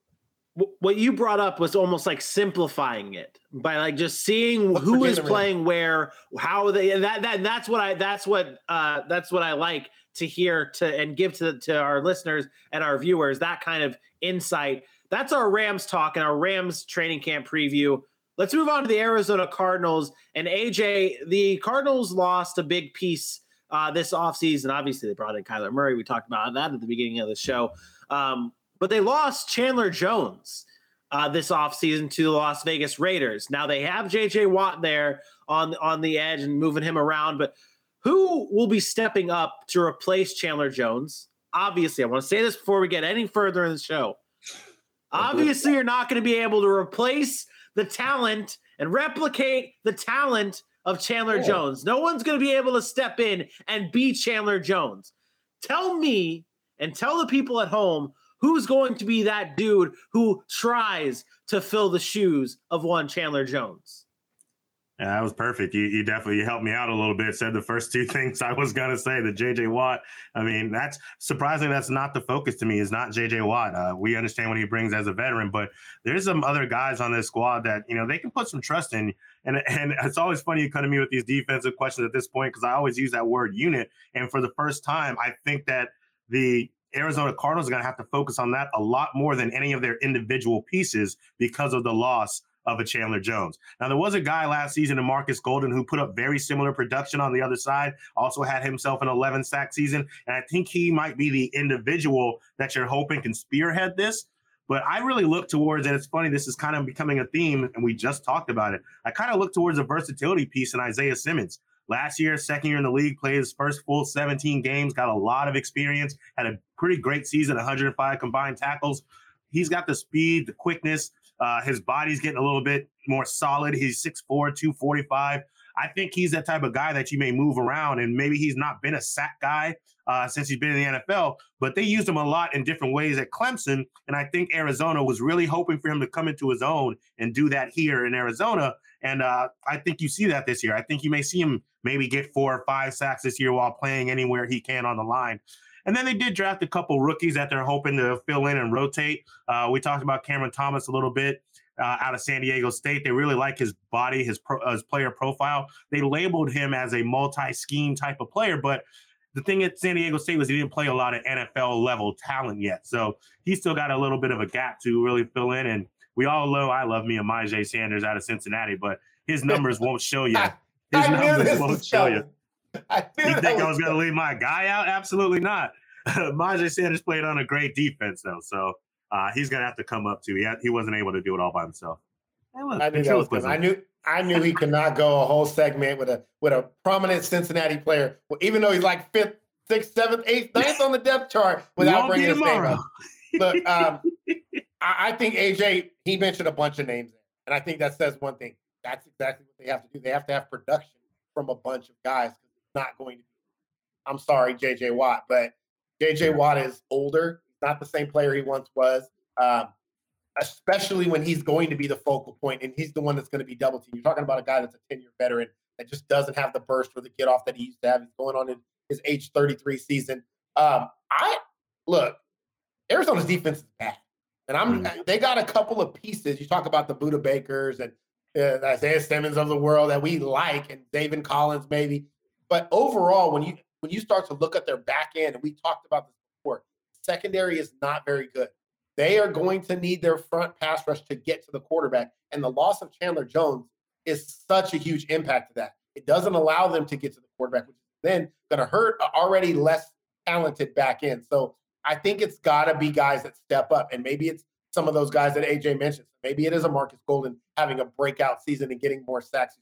what you brought up was almost like simplifying it by like just seeing who is playing where, how they that that that's what I that's what uh that's what I like to hear to and give to to our listeners and our viewers that kind of insight. That's our Rams talk and our Rams training camp preview. Let's move on to the Arizona Cardinals and AJ. The Cardinals lost a big piece uh, this offseason. Obviously, they brought in Kyler Murray. We talked about that at the beginning of the show. Um, but they lost Chandler Jones uh, this offseason to the Las Vegas Raiders. Now they have JJ Watt there on, on the edge and moving him around, but who will be stepping up to replace Chandler Jones? Obviously, I want to say this before we get any further in the show. Obviously, you're not going to be able to replace the talent and replicate the talent of Chandler Jones. No one's going to be able to step in and be Chandler Jones. Tell me and tell the people at home Who's going to be that dude who tries to fill the shoes of one Chandler Jones? Yeah, that was perfect. You, you definitely helped me out a little bit. Said the first two *laughs* things I was to say. The JJ Watt. I mean, that's surprising. That's not the focus to me. Is not JJ Watt. Uh, we understand what he brings as a veteran, but there's some other guys on this squad that you know they can put some trust in. And and *laughs* it's always funny you come to me with these defensive questions at this point because I always use that word unit. And for the first time, I think that the Arizona Cardinals are going to have to focus on that a lot more than any of their individual pieces because of the loss of a Chandler Jones. Now, there was a guy last season in Markus Golden who put up very similar production on the other side, also had himself an 11 sack season. And I think he might be the individual that you're hoping can spearhead this. But I really look towards, and it's funny, this is kind of becoming a theme, and we just talked about it. I kind of look towards a versatility piece in Isaiah Simmons. last year, second year in the league, played his first full 17 games, got a lot of experience, had a pretty great season, 105 combined tackles. He's got the speed, the quickness. Uh, his body's getting a little bit more solid. He's 6'4, 245. I think he's that type of guy that you may move around, and maybe he's not been a sack guy uh, since he's been in the NFL, but they used him a lot in different ways at Clemson. And I think Arizona was really hoping for him to come into his own and do that here in Arizona. And uh, I think you see that this year. I think you may see him maybe get four or five sacks this year while playing anywhere he can on the line. And then they did draft a couple rookies that they're hoping to fill in and rotate. Uh, we talked about Cameron Thomas a little bit uh, out of San Diego State. They really like his body, his, pro, his player profile. They labeled him as a multi-scheme type of player, but the thing at San Diego State was he didn't play a lot of NFL level talent yet. So he's still got a little bit of a gap to really fill in. And we all know I love me a Myjai Sanders out of Cincinnati, but his numbers won't show you. *laughs* His numbers won't show you. *laughs* I You think I was going to leave my guy out? Absolutely not. *laughs* Myjai Sanders played on a great defense, though. So uh, he's going to have to come up, too. He, had, he wasn't able to do it all by himself. I knew that was. I knew I knew he could not go a whole segment with a with a prominent Cincinnati player, well, even though he's like fifth, sixth, seventh, eighth, ninth *laughs* on the depth chart without bringing his name up. Look, um, I, I think AJ he mentioned a bunch of names, and I think that says one thing. That's exactly what they have to do. They have to have production from a bunch of guys. Not going to be. I'm sorry, JJ Watt, but JJ Watt is older. He's not the same player he once was. Um, especially when he's going to be the focal point and he's the one that's going to be double teamed. You're talking about a guy that's a 10 year veteran that just doesn't have the burst or the get off that he used to have. He's going on in his age 33 season. Um, I look, Arizona's defense is bad. And I'm they got a couple of pieces. You talk about the Budda Bakers and uh, Isaiah Simmons of the world that we like, and David Collins maybe. But overall, when you when you start to look at their back end, and we talked about this before, secondary is not very good. They are going to need their front pass rush to get to the quarterback. And the loss of Chandler Jones is such a huge impact to that. It doesn't allow them to get to the quarterback, which is then going to hurt already less talented back end. So I think it's got to be guys that step up. And maybe it's some of those guys that AJ mentioned. Maybe it is a Markus Golden having a breakout season and getting more sacks.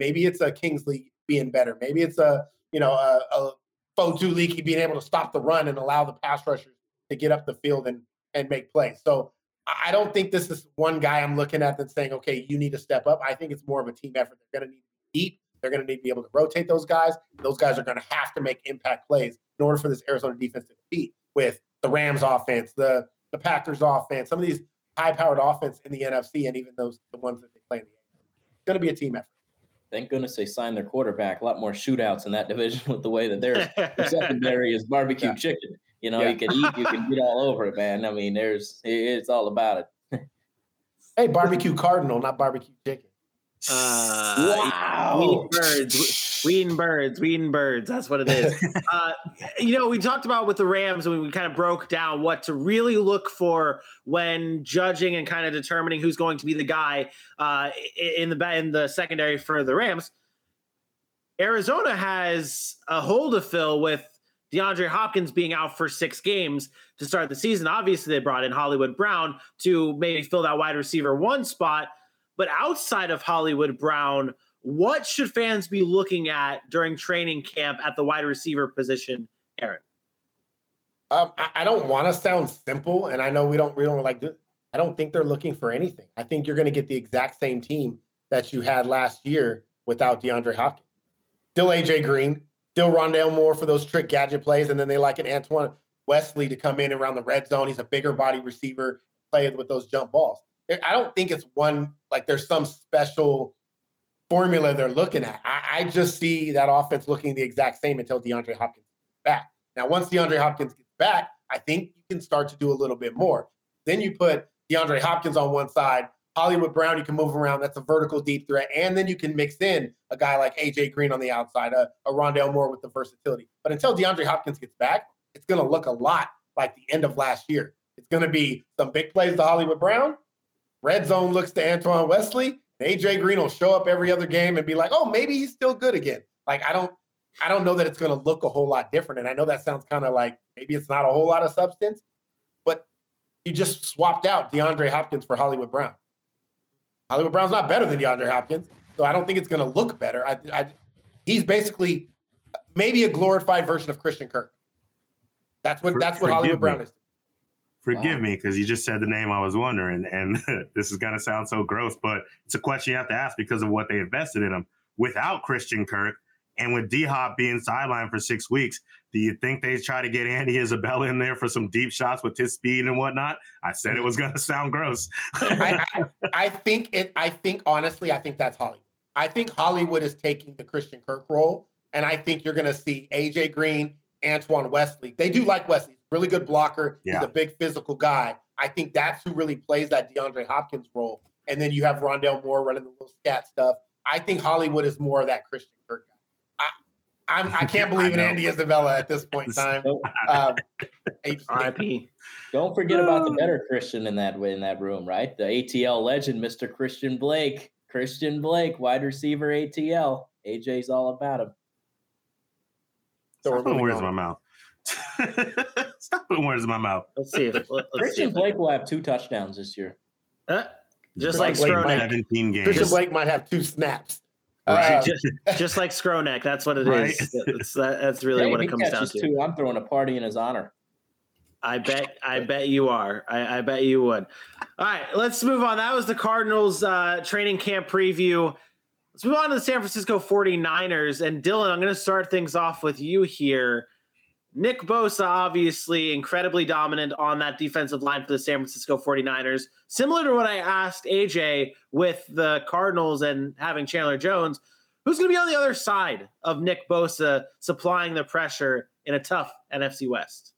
Maybe it's a Kingsley being better. Maybe it's a, you know, a, a Fotu Leki being able to stop the run and allow the pass rushers to get up the field and and make plays. So I don't think this is one guy I'm looking at that's saying, okay, you need to step up. I think it's more of a team effort. They're going to need to be deep. They're going to need to be able to rotate those guys. Those guys are going to have to make impact plays in order for this Arizona defense to compete with the Rams offense, the the Packers offense, some of these high-powered offense in the NFC, and even those the ones that they play in the. It's going to be a team effort. Thank goodness they signed their quarterback. A lot more shootouts in that division *laughs* with the way that their, their *laughs* secondary is barbecue Yeah. chicken. You know, Yeah. you can eat, you can get all over it, man. I mean, there's it's all about it. *laughs* Hey, barbecue cardinal, not barbecue chicken. Uh, Wow. Weeding birds, weeding birds, weeding birds. That's what it is. *laughs* uh, you know, we talked about with the Rams, and we kind of broke down what to really look for when judging and kind of determining who's going to be the guy uh, in the in the secondary for the Rams. Arizona has a hole to fill with DeAndre Hopkins being out for six games to start the season. Obviously, they brought in Hollywood Brown to maybe fill that wide receiver one spot. But outside of Hollywood Brown, what should fans be looking at during training camp at the wide receiver position, Aaron? Um, I, I don't want to sound simple, and I know we don't we don't like. I don't think they're looking for anything. I think you're going to get the exact same team that you had last year without DeAndre Hopkins. Still AJ Green, still Rondale Moore for those trick gadget plays, and then they like an Antoine Wesley to come in around the red zone. He's a bigger body receiver, play with those jump balls. I don't think it's one like there's some special formula they're looking at. I, I just see that offense looking the exact same until DeAndre Hopkins back. Now, once DeAndre Hopkins gets back, I think you can start to do a little bit more. Then you put DeAndre Hopkins on one side, Hollywood Brown, you can move around. That's a vertical deep threat. And then you can mix in a guy like AJ Green on the outside, a, a Rondale Moore with the versatility. But until DeAndre Hopkins gets back, it's going to look a lot like the end of last year. It's going to be some big plays to Hollywood Brown. Red zone looks to Antoine Wesley. AJ Green will show up every other game and be like, oh, maybe he's still good again. Like, I don't, I don't know that it's going to look a whole lot different. And I know that sounds kind of like maybe it's not a whole lot of substance, but you just swapped out DeAndre Hopkins for Hollywood Brown. Hollywood Brown's not better than DeAndre Hopkins, so I don't think it's going to look better. I, I, he's basically maybe a glorified version of Christian Kirk. That's what For- that's what Hollywood me. Brown is. Forgive Wow. me because you just said the name I was wondering, and *laughs* this is gonna sound so gross, but it's a question you have to ask because of what they invested in him. Without Christian Kirk and with D Hop being sidelined for six weeks, do you think they try to get Andy Isabella in there for some deep shots with his speed and whatnot? I said it was gonna *laughs* sound gross. I, *laughs* I, I think it. I think honestly, I think that's Hollywood. I think Hollywood is taking the Christian Kirk role, and I think you're going to see AJ Green, Antoine Wesley. They do like Wesley. Really good blocker. Yeah. He's a big physical guy. I think that's who really plays that DeAndre Hopkins role. And then you have Rondale Moore running the little scat stuff. I think Hollywood is more of that Christian Kirk guy. I, I'm, I *laughs* can't believe in I know. Andy Isabella at this point in *laughs* time. Don't, *laughs* Um, RIP. don't forget about the better Christian in that in that room, right? The ATL legend, Mr. Christian Blake. Christian Blake, wide receiver ATL. AJ's all about him. so we're moving words in my mouth. *laughs* Stop putting words in my mouth. Let's see if let, us see. Christian If, Blake will have two touchdowns this year. uh, just Blake like Blake Skronek. 17 games. Christian Blake might have two snaps. Right. Uh, just, *laughs* just like Skronek. That's what it is. Right. It's, that, that's really Hey, what if it comes down to. two, I'm throwing a party in his honor. I bet I bet you are. I, I bet you would. All right, let's move on. That was the Cardinals uh, training camp preview. Let's move on to the San Francisco 49ers. And Dylan, I'm going to start things off with you here. Nick Bosa, obviously incredibly dominant on that defensive line for the San Francisco 49ers. Similar to what I asked AJ with the Cardinals and having Chandler Jones, who's going to be on the other side of Nick Bosa supplying the pressure in a tough NFC West?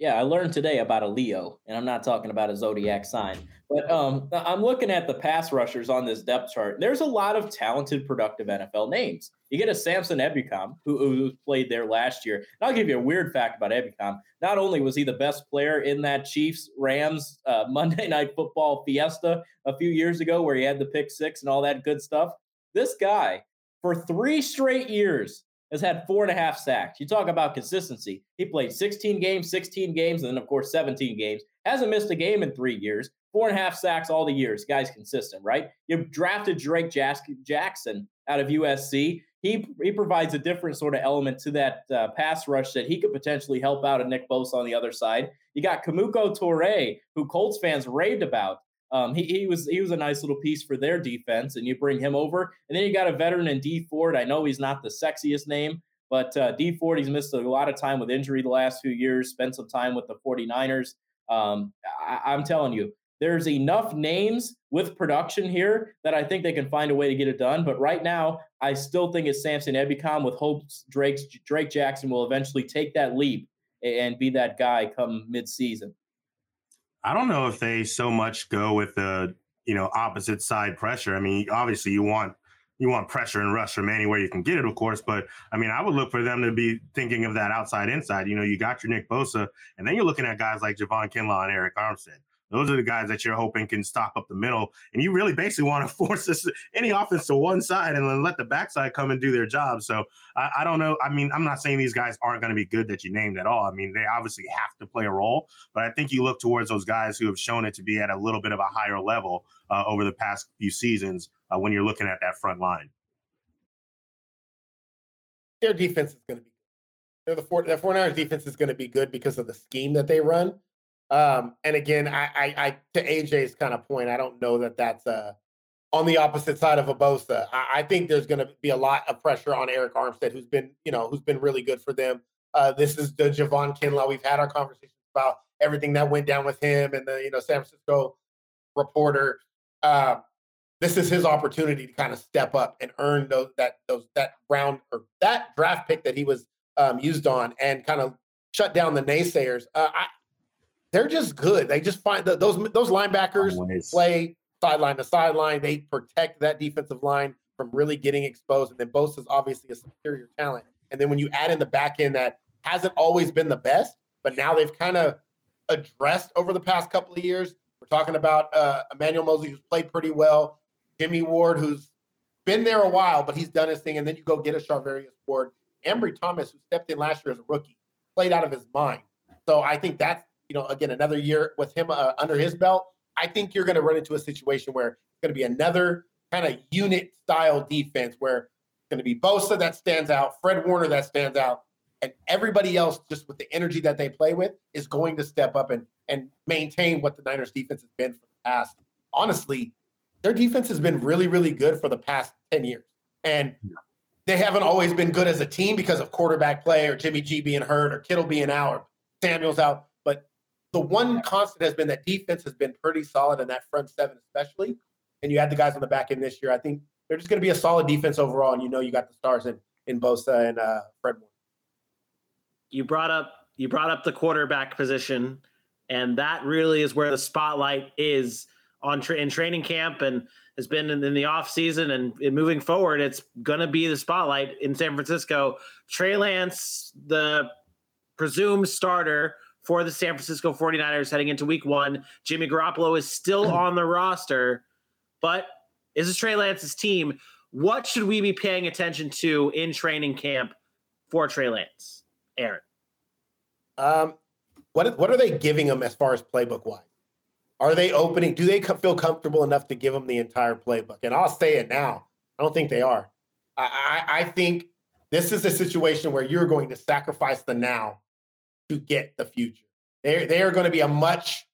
Yeah, I learned today about a Leo, and I'm not talking about a zodiac sign. But um, I'm looking at the pass rushers on this depth chart. There's a lot of talented, productive NFL names. You get a Samson Ebukam, who, who played there last year. And I'll give you a weird fact about Ebukam. Not only was he the best player in that Chiefs Rams uh, *laughs* Monday Night Football fiesta a few years ago, where he had the pick six and all that good stuff, this guy, for three straight years, has had four and a half sacks. You talk about consistency. He played 16 games, 16 games, and then, of course, 17 games. Hasn't missed a game in three years. Four and a half sacks all the years. Guy's consistent, right? You drafted Drake Jackson out of USC. He, he provides a different sort of element to that uh, pass rush that he could potentially help out a Nick Bosa on the other side. You got Kemoko Turay, who Colts fans raved about. Um, he, he was he was a nice little piece for their defense, and you bring him over, and then you got a veteran in Dee Ford. I know he's not the sexiest name, but uh, Dee Ford he's missed a lot of time with injury the last few years. Spent some time with the 49ers. Um, I, I'm telling you, there's enough names with production here that I think they can find a way to get it done. But right now, I still think it's Samson Ebukam with hopes Drake Drake Jackson will eventually take that leap and be that guy come midseason. I don't know if they so much go with the you know opposite side pressure. I mean, obviously you want you want pressure and rush from anywhere you can get it, of course. But I mean, I would look for them to be thinking of that outside inside. You know, you got your Nick Bosa, and then you're looking at guys like Javon Kinlaw and Arik Armstead. Those are the guys that you're hoping can stop up the middle, and you really basically want to *laughs* force this any offense to one side and then let the backside come and do their job. So I, I don't know. I mean, I'm not saying these guys aren't going to be good that you named at all. I mean, they obviously have to play a role, but I think you look towards those guys who have shown it to be at a little bit of a higher level uh, over the past few seasons uh, when you're looking at that front line. their defense is going to be good. They're the four, the 49ers defense is going to be good because of the scheme that they run. Um, and again, I, I, I, to AJ's kind of point, I don't know that that's uh, on the opposite side of a Bosa. I, I think there's going to be a lot of pressure on Arik Armstead, who's been, you know, who's been really good for them. Uh, this is the Javon Kinlaw. We've had our conversations about everything that went down with him and the, you know, San Francisco reporter. Uh, this is his opportunity to kind of step up and earn those that those that round or that draft pick that he was um, used on and kind of shut down the naysayers. Uh, I, they're just good. They just find the, those those linebackers Always. play sideline to sideline. They protect that defensive line from really getting exposed. And then Bosa is obviously a superior talent. And then when you add in the back end that hasn't always been the best, but now they've kind of addressed over the past couple of years. We're talking about uh, Emmanuel Moseley, who's played pretty well. Jimmy Ward, who's been there a while, but he's done his thing. And then you go get a Charvarius Ward. Ambry Thomas, who stepped in last year as a rookie, played out of his mind. So I think that's, you know, again, another year with him uh, under his belt. I think you're going to run into a situation where it's going to be another kind of unit style defense where it's going to be Bosa that stands out, Fred Warner that stands out, and everybody else just with the energy that they play with is going to step up and and maintain what the Niners defense has been for the past. Honestly, their defense has been really, really good for the past 10 years. And they haven't always been good as a team because of quarterback play or Jimmy G being hurt or Kittle being out or Samuel's out. The one constant has been that defense has been pretty solid in that front seven, especially. And you had the guys on the back end this year. I think they're just going to be a solid defense overall. And you know, you got the stars in in Bosa and uh, Fred Moore. You brought up you brought up the quarterback position, and that really is where the spotlight is on tra- in training camp and has been in, in the off season and, and moving forward. It's going to be the spotlight in San Francisco. Trey Lance, the presumed starter for the San Francisco 49ers heading into week one. Jimmy Garoppolo is still *clears throat* on the roster, but is this Trey Lance's team? What should we be paying attention to in training camp for Trey Lance? Aaron. Um, what what are they giving him as far as playbook wise? Are they opening? Do they feel comfortable enough to give him the entire playbook? And I'll say it now. I don't think they are. I, I, I think this is a situation where you're going to sacrifice the now to get the future. They they are going to be a much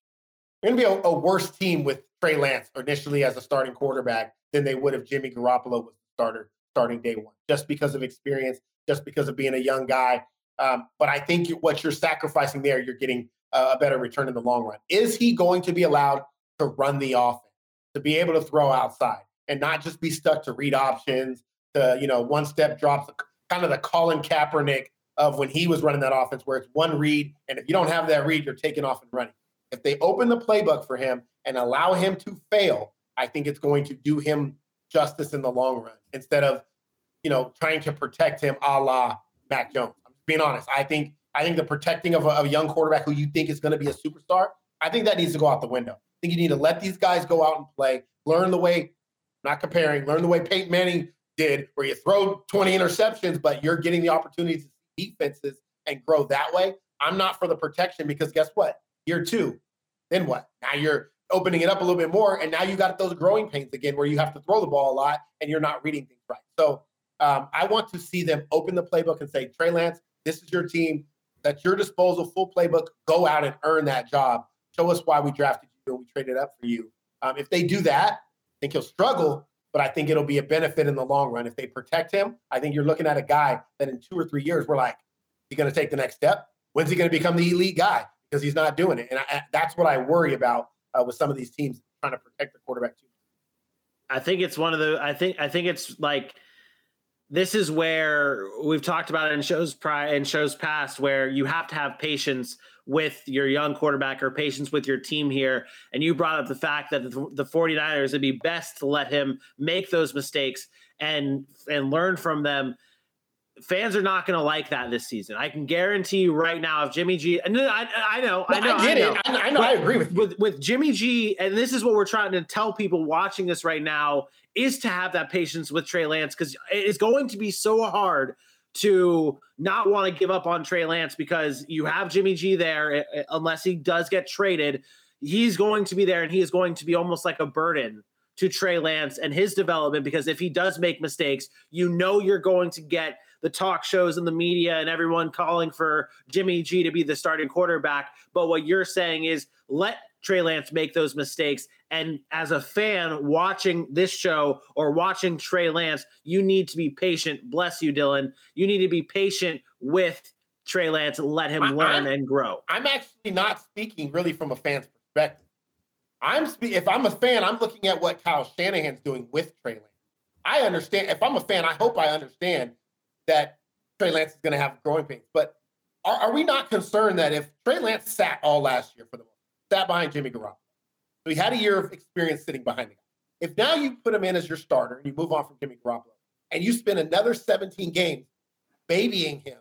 they're going to be a, a, worse team with Trey Lance initially as a starting quarterback than they would if Jimmy Garoppolo was the starter starting day one, just because of experience, just because of being a young guy. Um, but I think what you're sacrificing there, you're getting a better return in the long run. Is he going to be allowed to run the offense, to be able to throw outside, and not just be stuck to read options, to you know one step drops, kind of the Colin Kaepernick of when he was running that offense, where it's one read, and if you don't have that read, you're taking off and running. If they open the playbook for him and allow him to fail, I think it's going to do him justice in the long run instead of, you know, trying to protect him a la Mac Jones. I'm being honest. I think I think the protecting of a, of a young quarterback who you think is going to be a superstar, I think that needs to go out the window. I think you need to let these guys go out and play, learn the way, not comparing, learn the way Peyton Manning did, where you throw 20 interceptions, but you're getting the opportunity to defenses and grow that way. I'm not for the protection because guess what? Year two, then what? Now you're opening it up a little bit more, and now you got those growing pains again where you have to throw the ball a lot and you're not reading things right. So um, I want to see them open the playbook and say, Trey Lance, this is your team. That's your disposal, full playbook. Go out and earn that job. Show us why we drafted you and we traded up for you. Um, if they do that, I think he'll struggle, but I think it'll be a benefit in the long run. If they protect him, I think you're looking at a guy that in two or three years, we're like, he's going to take the next step? When's he going to become the elite guy? Because he's not doing it. And I, that's what I worry about uh, with some of these teams trying to protect the quarterback too. I think it's one of the, I think, I think it's like, this is where we've talked about it in shows prior in shows past where you have to have patience with your young quarterback or patience with your team here. And you brought up the fact that the, the 49ers would be best to let him make those mistakes and and learn from them. Fans are not going to like that this season. I can guarantee you right now, if Jimmy G, and I, I know, I know, I get I know. it. I, I know, I agree with you. With with Jimmy G, and this is what we're trying to tell people watching this right now is to have that patience with Trey Lance because it's going to be so hard to not want to give up on Trey Lance because you have Jimmy G there, eh, eh, unless he does get traded. He's going to be there and he is going to be almost like a burden to Trey Lance and his development because if he does make mistakes, you know you're going to get the talk shows and the media and everyone calling for Jimmy G to be the starting quarterback. But what you're saying is let Trey Lance make those mistakes. And as a fan watching this show or watching Trey Lance, you need to be patient. Bless you, Dylan. You need to be patient with Trey Lance and let him I, learn I'm, and grow. I'm actually not speaking really from a fan's perspective. I'm spe- if I'm a fan, I'm looking at what Kyle Shanahan's doing with Trey Lance. I understand. If I'm a fan, I hope I understand that Trey Lance is going to have growing pains. But are, are, we not concerned that if Trey Lance sat all last year for the most, sat behind Jimmy Garoppolo, so he had a year of experience sitting behind guy. If now you put him in as your starter and you move on from Jimmy Garoppolo, and you spend another 17 games babying him,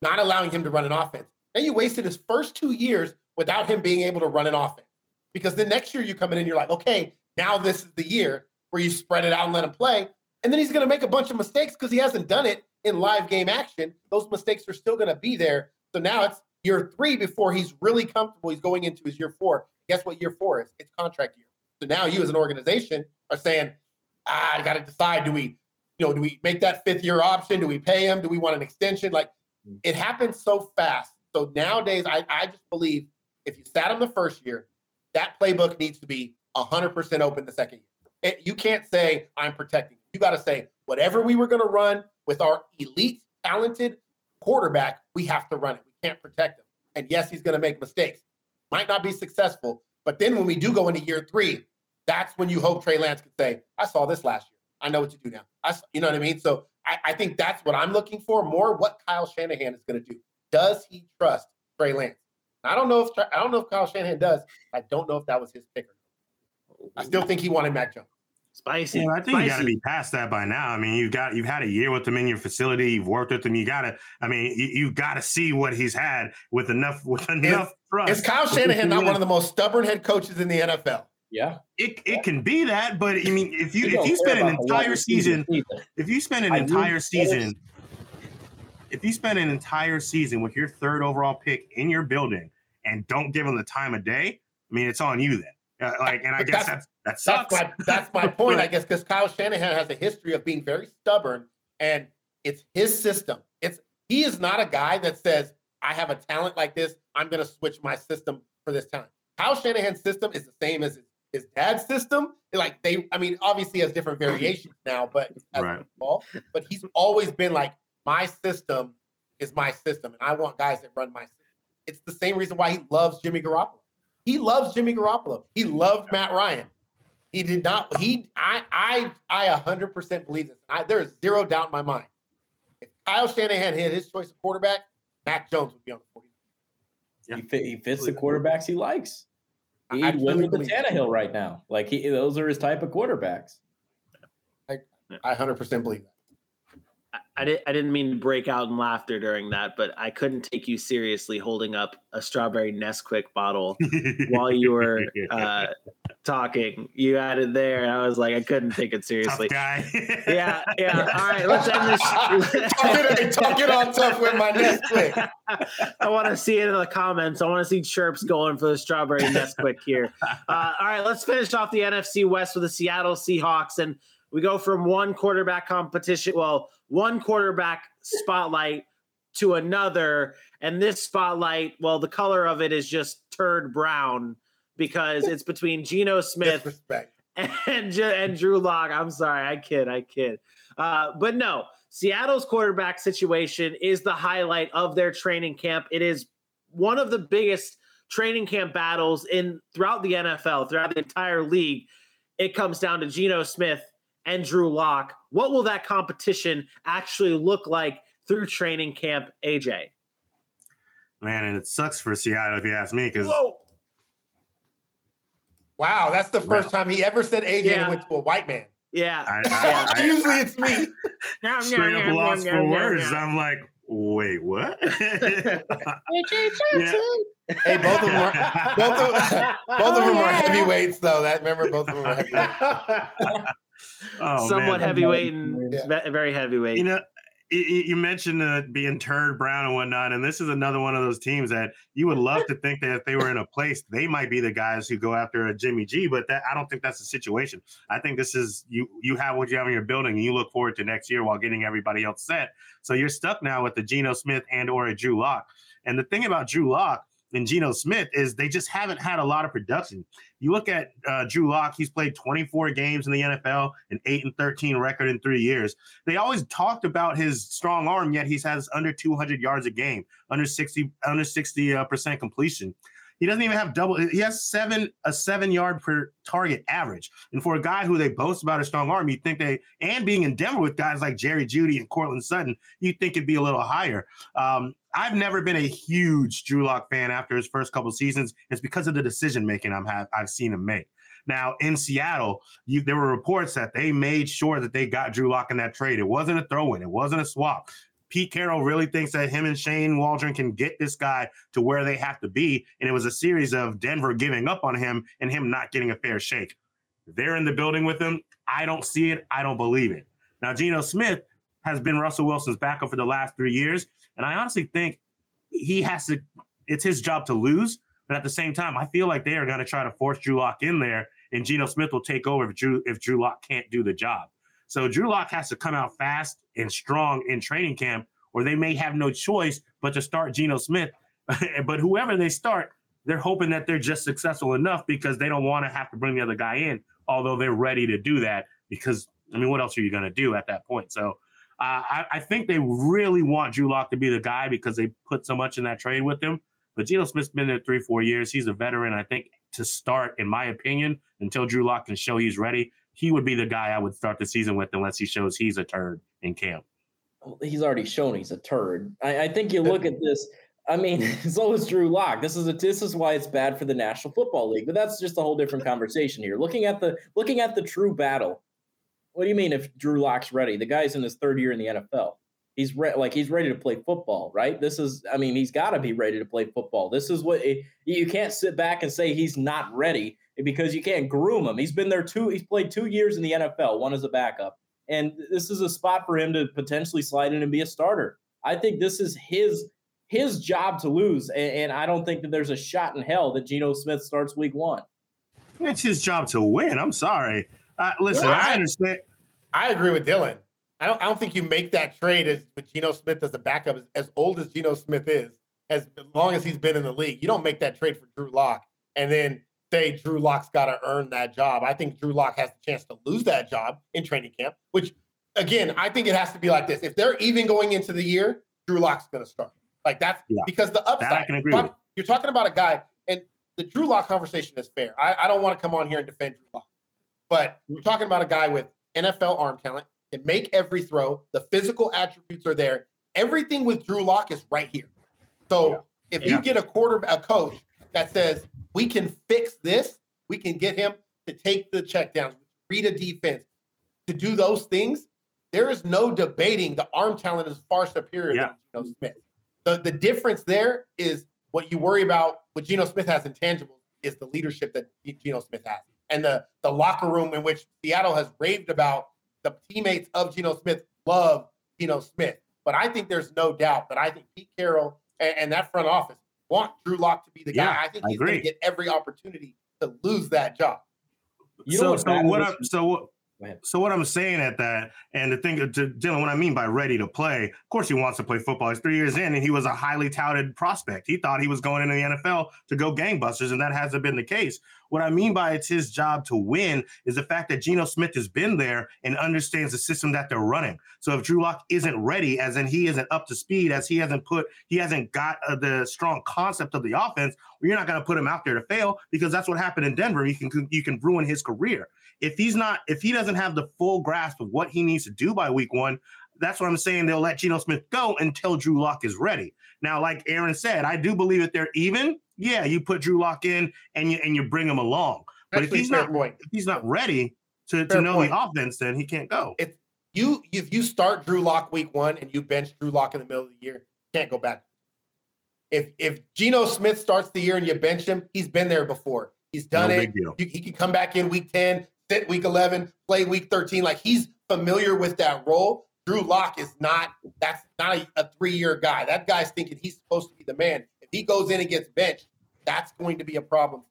not allowing him to run an offense, then you wasted his first two years without him being able to run an offense. Because the next year you come in and you're like, okay, now this is the year where you spread it out and let him play. And then he's going to make a bunch of mistakes because he hasn't done it in live game action. Those mistakes are still going to be there. So now it's year three before he's really comfortable. He's going into his year four. Guess what year four is? It's contract year. So now you as an organization are saying, ah, I got to decide: do we, you know, do we make that fifth year option? Do we pay him? Do we want an extension? Like it happens so fast. So nowadays, I, I just believe if you sat him the first year, that playbook needs to be 100% open the second year. It, you can't say, I'm protecting. You got to say, whatever we were going to run with our elite, talented quarterback, we have to run it. We can't protect him. And yes, he's going to make mistakes. Might not be successful. But then when we do go into year three, that's when you hope Trey Lance can say, I saw this last year. I know what you do now. I, you know what I mean? So I, I think that's what I'm looking for more what Kyle Shanahan is going to do. Does he trust Trey Lance? I don't know if I don't know if Kyle Shanahan does. I don't know if that was his picker. I still think he wanted Mac Jones. Spicy. Yeah, I think Spicy. you got to be past that by now. I mean, you've got you've had a year with him in your facility. You've worked with him. You got to. I mean, you, you got to see what he's had with enough with enough trust. Is Kyle Shanahan not one of the most stubborn head coaches in the NFL? Yeah. It it can be that, but I mean, if you He if you spend an entire wide season, if you spend an I entire season, if you spend an entire season with your third overall pick in your building and don't give him the time of day, I mean, it's on you then. Uh, like, and I But guess that's- that's that That's sucks. my that's my *laughs* point, I guess, because Kyle Shanahan has a history of being very stubborn, and it's his system. It's he is not a guy that says, "I have a talent like this. I'm going to switch my system for this talent." Kyle Shanahan's system is the same as his, his dad's system. Like they, I mean, obviously has different variations now, but Right. but he's always been like, "My system is my system, and I want guys that run my system." It's the same reason why he loves Jimmy Garoppolo. He loves Jimmy Garoppolo. He loved Matt Ryan. He did not. He. I. I. I. A hundred percent believe this. I, there is zero doubt in my mind. If Kyle Shanahan had his choice of quarterback, Mac Jones would be on the 40. Yeah. He, fit, he fits the quarterbacks he likes. He'd win absolutely with the believe that. Tannehill right now. Like he, those are his type of quarterbacks. I hundred percent believe that. I, I didn't. I didn't mean to break out in laughter during that, but I couldn't take you seriously holding up a strawberry Nesquik bottle *laughs* while you were uh, talking. You had it there, and I was like, I couldn't take it Tough seriously. guy. Yeah, yeah. *laughs* All right, let's end this. talk, it, talk it on tough with my next quick. *laughs* I want to see it in the comments. I want to see chirps going for the strawberry Nesquik here. *laughs* Uh, all right, let's finish off the NFC West with the Seattle Seahawks, and we go from one quarterback competition, well, one quarterback spotlight to another, and this spotlight, well, the color of it is just turd brown because it's between Geno Smith Disrespect. and and Drew Lock. I'm sorry, I kid, I kid. Uh, but no, Seattle's quarterback situation is the highlight of their training camp. It is one of the biggest training camp battles in throughout the NFL, throughout the entire league. It comes down to Geno Smith and Drew Lock. What will that competition actually look like through training camp, AJ? Man, and it sucks for Seattle if you ask me, because Whoa. Wow, that's the first time he ever said AJ Yeah. went to a white man. Yeah. I, Yeah. I, *laughs* Usually it's me. *laughs* I straight up lost for words. I'm like, wait, what? *laughs* Yeah. Hey, both of them are both of, both of oh, them are heavyweights though. That remember both of them are heavyweights. Oh, Somewhat man. heavyweight and Yeah. very heavyweight. You know, you, mentioned uh, being turd brown and whatnot, and this is another one of those teams that you would love to think that if they were in a place, they might be the guys who go after a Jimmy G. But that I don't think that's the situation. I think this is you. You have what you have in your building, and you look forward to next year while getting everybody else set. So you're stuck now with the Geno Smith and or a Drew Lock. And the thing about Drew Lock and Geno Smith is they just haven't had a lot of production. You look at uh, Drew Lock; he's played 24 games in the NFL, an eight and 13 record in three years they always talked about his strong arm, yet he has under 200 yards a game, under 60 under 60 uh, percent completion. He doesn't even have double. He has seven a seven yard per target average. And for a guy who they boast about a strong arm, you think they and being in Denver with guys like Jerry Jeudy and Courtland Sutton, you think it'd be a little higher. Um, I've never been a huge Drew Lock fan after his first couple seasons. It's because of the decision making I'm have I've seen him make. Now in Seattle, you, there were reports that they made sure that they got Drew Lock in that trade. It wasn't a throw in. It wasn't a swap. Pete Carroll really thinks that him and Shane Waldron can get this guy to where they have to be. And it was a series of Denver giving up on him and him not getting a fair shake. They're in the building with him. I don't see it. I don't believe it. Now, Geno Smith has been Russell Wilson's backup for the last three years. And I honestly think he has to, it's his job to lose. But at the same time, I feel like they are going to try to force Drew Lock in there, and Geno Smith will take over if Drew if Drew Lock can't do the job. So Drew Lock has to come out fast and strong in training camp, or they may have no choice but to start Geno Smith. *laughs* but whoever they start, they're hoping that they're just successful enough because they don't want to have to bring the other guy in, although they're ready to do that. Because I mean, what else are you going to do at that point? So uh, I, I, think they really want Drew Lock to be the guy because they put so much in that trade with him. But Geno Smith's been there three, four years. He's a veteran. I think to start, in my opinion, until Drew Lock can show he's ready, he would be the guy I would start the season with unless he shows he's a turd in camp. Well, He's already shown he's a turd. I, I think you look at *laughs* this. I mean, *laughs* so is Drew Lock. This is a this is why it's bad for the National Football League. But that's just a whole different conversation here. Looking at the looking at the true battle. What do you mean if Drew Lock's ready? The guy's in his third year in the NFL. He's re- like he's ready to play football, right? This is, I mean, he's got to be ready to play football. This is what it, you can't sit back and say he's not ready because you can't groom him. He's been there two. He's played two years in the NFL, one as a backup, and this is a spot for him to potentially slide in and be a starter. I think this is his his job to lose, and, and I don't think that there's a shot in hell that Geno Smith starts Week One. It's his job to win. I'm sorry. Uh, listen, I, I understand. I agree with Dylan. I don't, I don't think you make that trade as with Geno Smith as a backup, as, as old as Geno Smith is, as, long as he's been in the league. You don't make that trade for Drew Lock and then say Drew Lock's got to earn that job. I think Drew Lock has the chance to lose that job in training camp, which again, I think it has to be like this. If they're even going into the year, Drew Lock's going to start. Like that's yeah. because the upside. You're talking about a guy, and the Drew Lock conversation is fair. I, I don't want to come on here and defend Drew Lock, but we're talking about a guy with NFL arm talent, can make every throw. The physical attributes are there. Everything with Drew Lock is right here. So yeah. if yeah. you get a quarter, a coach that says we can fix this, we can get him to take the checkdowns, read a defense, to do those things. There is no debating the arm talent is far superior yeah. than Geno Smith. The the difference there is what you worry about. What Geno Smith has intangibles is the leadership that Geno Smith has, and the the locker room in which Seattle has raved about the teammates of Geno Smith love Geno Smith. But I think there's no doubt that I think Pete Carroll and, and that front office want Drew Lock to be the yeah, guy. I think he's going to get every opportunity to lose that job. You so, so what? I, so so what I'm saying at that, and the thing, to Dylan, what I mean by ready to play, of course he wants to play football. He's three years in, and he was a highly touted prospect. He thought he was going into the NFL to go gangbusters, and that hasn't been the case. What I mean by it's his job to win is the fact that Geno Smith has been there and understands the system that they're running. So if Drew Lock isn't ready, as in he isn't up to speed, as he hasn't put, he hasn't got uh, the strong concept of the offense, well, you're not going to put him out there to fail because that's what happened in Denver. You can you can ruin his career if he's not, if he doesn't have the full grasp of what he needs to do by week one, that's what I'm saying. They'll let Geno Smith go until Drew Lock is ready. Now, like Aaron said, I do believe that they're even. Yeah, you put Drew Lock in and you and you bring him along. But Actually, if he's not point. if he's not ready to, to know point. the offense, then he can't go. If you if you start Drew Lock week one and you bench Drew Lock in the middle of the year, can't go back. If if Geno Smith starts the year and you bench him, he's been there before. He's done no it. He can come back in week 10, sit week 11, play week 13. Like he's familiar with that role. Drew Lock is not, that's not a, a three year guy. That guy's thinking he's supposed to be the man. If he goes in and gets benched, that's going to be a problem.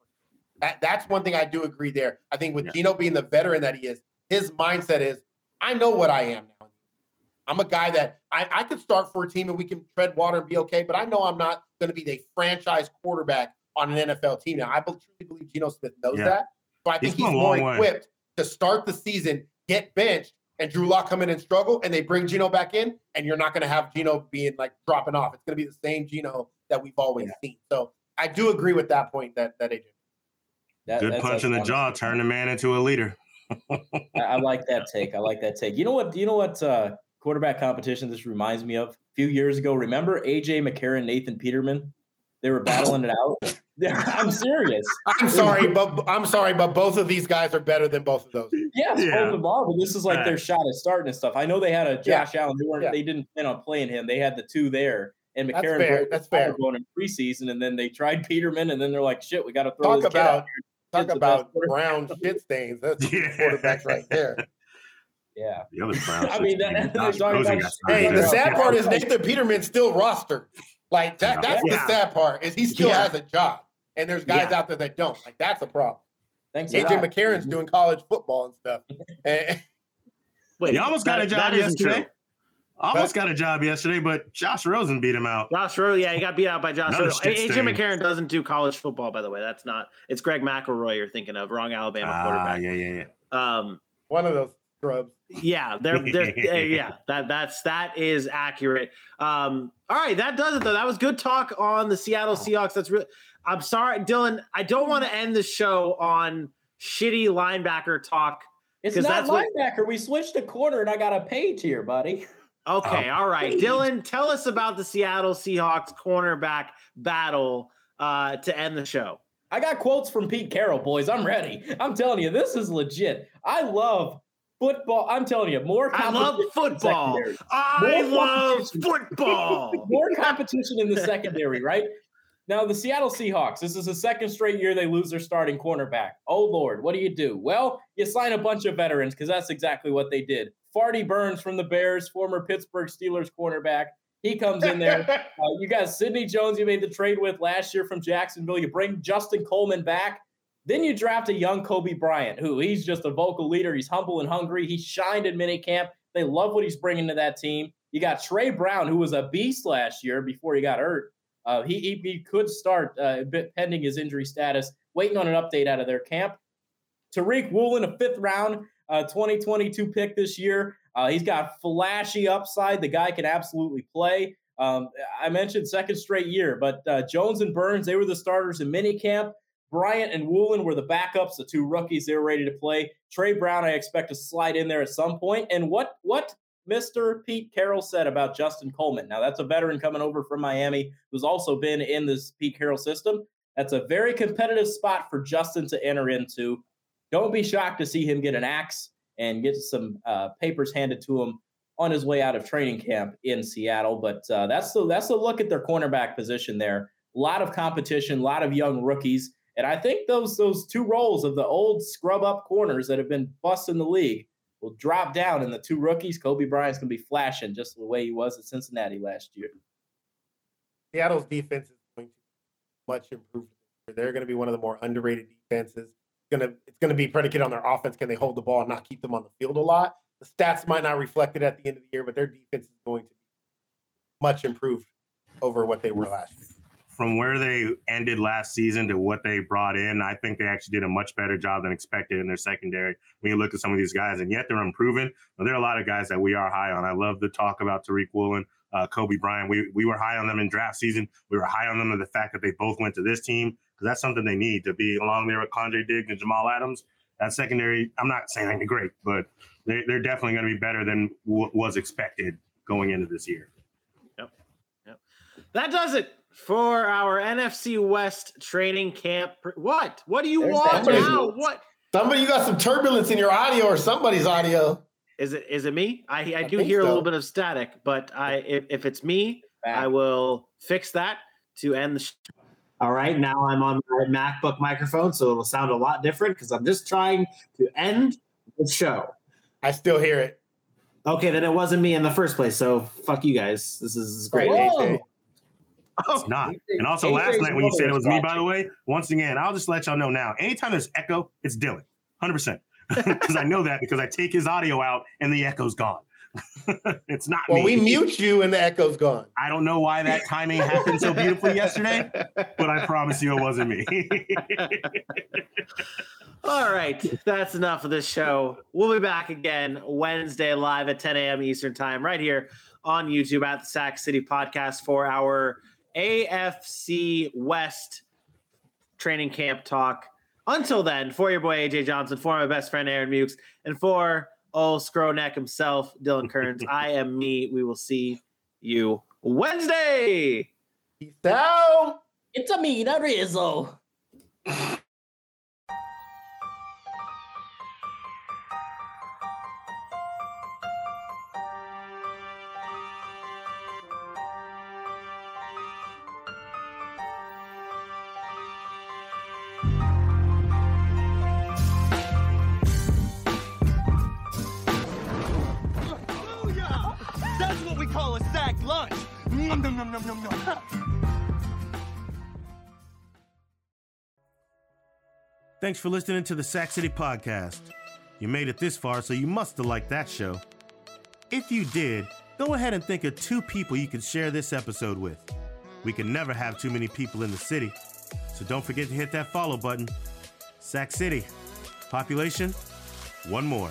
That, that's one thing I do agree there. I think with yeah. Geno being the veteran that he is, his mindset is, I know what I am now. I'm a guy that I, I could start for a team and we can tread water and be okay, but I know I'm not going to be the franchise quarterback on an NFL team. Now, I truly believe Geno Smith knows yeah. that. So I think he's, he's more equipped to start the season, get benched, and Drew Lock come in and struggle, and they bring Geno back in, and you're not going to have Geno being like dropping off. It's going to be the same Geno that we've always yeah. seen. So I do agree with that point that that AJ. That, Good punch in the jaw, turn the man into a leader. *laughs* I, I, like that take. I like that take. You know what? You know what? Uh, quarterback competition this reminds me of a few years ago. Remember AJ McCarron, Nathan Peterman? They were battling it out. *laughs* I'm serious. I'm sorry, but I'm sorry, but both of these guys are better than both of those. Yes, yeah. both of them. But this is like right. their shot at starting and stuff. I know they had a Josh yeah. Allen. They weren't. Yeah. They didn't plan on playing him. They had the two there, and McCarron. That's fair. That's fair. Going in preseason, and then they tried *laughs* Peterman, and then they're like, "Shit, we got to throw talk about talk about brown shit *laughs* stains. That's yeah. quarterback right there." Yeah. The other Browns. I mean, that, hey, the sad part is Nathan Peterman still rostered. Like that. That's the sad part is he still has a job and there's guys yeah. out there that don't. Like that's a problem. Thanks. AJ McCarron's doing college football and stuff. *laughs* and, Wait, He almost got that- a job yesterday. true. Almost got a job yesterday, but Josh Rosen beat him out. Josh Rosen, yeah, he got beat out by Josh Another Rosen. AJ. McCarron doesn't do college football, by the way. That's not. It's Greg McElroy you're thinking of. Wrong Alabama Ah, quarterback. yeah, yeah, yeah. Um, One of those scrubs. Yeah, they're, they're uh, *laughs* yeah. That that's that is accurate. Um, all right, that does it though. That was good talk on the Seattle Seahawks. That's really. I'm sorry, Dylan. I don't want to end the show on shitty linebacker talk. It's not that's what- linebacker. We switched to corner, and I got a page here, buddy. Okay, all right, Dylan. Tell us about the Seattle Seahawks cornerback battle uh, to end the show. I got quotes from Pete Carroll, boys. I'm ready. I'm telling you, this is legit. I love football. I'm telling you, more. I love football. I More love football. *laughs* more competition in the secondary, right? Now, the Seattle Seahawks, this is the second straight year they lose their starting cornerback. Oh, Lord, what do you do? Well, you sign a bunch of veterans because that's exactly what they did. Farty Burns from the Bears, former Pittsburgh Steelers cornerback. He comes in there. *laughs* Uh, you got Sidney Jones, you made the trade with last year from Jacksonville. You bring Justin Coleman back. Then you draft a young Coby Bryant, who he's just a vocal leader. He's humble and hungry. He shined in minicamp. They love what he's bringing to that team. You got Tre Brown, who was a beast last year before he got hurt. Uh, he, he he could start uh, pending his injury status. Waiting on an update out of their camp. Tariq Woolen, a fifth round uh, 2022 pick this year. Uh, he's got flashy upside. The guy can absolutely play. Um, I mentioned second straight year, but uh, Jones and Burns, they were the starters in minicamp. Bryant and Woolen were the backups, the two rookies. They were ready to play. Tre Brown, I expect to slide in there at some point. And what what Mr. Pete Carroll said about Justin Coleman. Now that's a veteran coming over from Miami who's also been in this Pete Carroll system. That's a very competitive spot for Justin to enter into. Don't be shocked to see him get an axe and get some uh, papers handed to him on his way out of training camp in Seattle. But uh, that's the that's the look at their cornerback position there. A lot of competition, a lot of young rookies, and I think those those two roles of the old scrub up corners that have been busting the league will drop down, and the two rookies, Coby Bryant's gonna be flashing just the way he was at Cincinnati last year. Seattle's defense is going to be much improved. They're going to be one of the more underrated defenses. It's going to it's going to be predicated on their offense. Can they hold the ball and not keep them on the field a lot? The stats might not reflect it at the end of the year, but their defense is going to be much improved over what they were last year. From where they ended last season to what they brought in, I think they actually did a much better job than expected in their secondary. When you look at some of these guys, and yet they're improving. There are a lot of guys that we are high on. I love the talk about Tariq Woolen, uh, Coby Bryant. We we were high on them in draft season. We were high on them in the fact that they both went to this team because that's something they need to be along there with Quandre Diggs and Jamal Adams. That secondary, I'm not saying they're great, but they, they're definitely going to be better than what was expected going into this year. Yep. Yep. That does it for our NFC West training camp. What? What do you There's want that now? What Somebody, you got some turbulence in your audio or somebody's audio. is it? Is it me? I, I, I do think hear a little bit of static, but I if, if it's me, I will fix that to end the. Show. All right, now I'm on my MacBook microphone, so it'll sound a lot different because I'm just trying to end the show. I still hear it. Okay, then it wasn't me in the first place. So fuck you guys. This is, this is great. Right, Whoa. AJ. It's oh, not. And also, AJ's last night when you said it was me, by the way, once again, I'll just let y'all know now. Anytime there's echo, it's Dylan, hundred percent, *laughs* because I know that because I take his audio out and the echo's gone. *laughs* it's not Well, me. we mute you and the echo's gone. I don't know why that timing happened so beautifully yesterday, but I promise you it wasn't me. *laughs* All right, that's enough of this show. We'll be back again Wednesday live at 10 a.m. Eastern Time, right here on YouTube at the Sack City Podcast for our AFC West training camp talk. Until then, for your boy AJ Johnson, for my best friend Aaron Mukes, and for old Scrowneck himself, Dylan Kearns, I am me. We will see you Wednesday. Peace out. It's a me, the Rizzo. Thanks for listening to the Sack City Podcast. You made it this far, so you must have liked that show. If you did, go ahead and think of two people you can share this episode with. We can never have too many people in the city, so don't forget to hit that follow button. Sack City. Population? One more.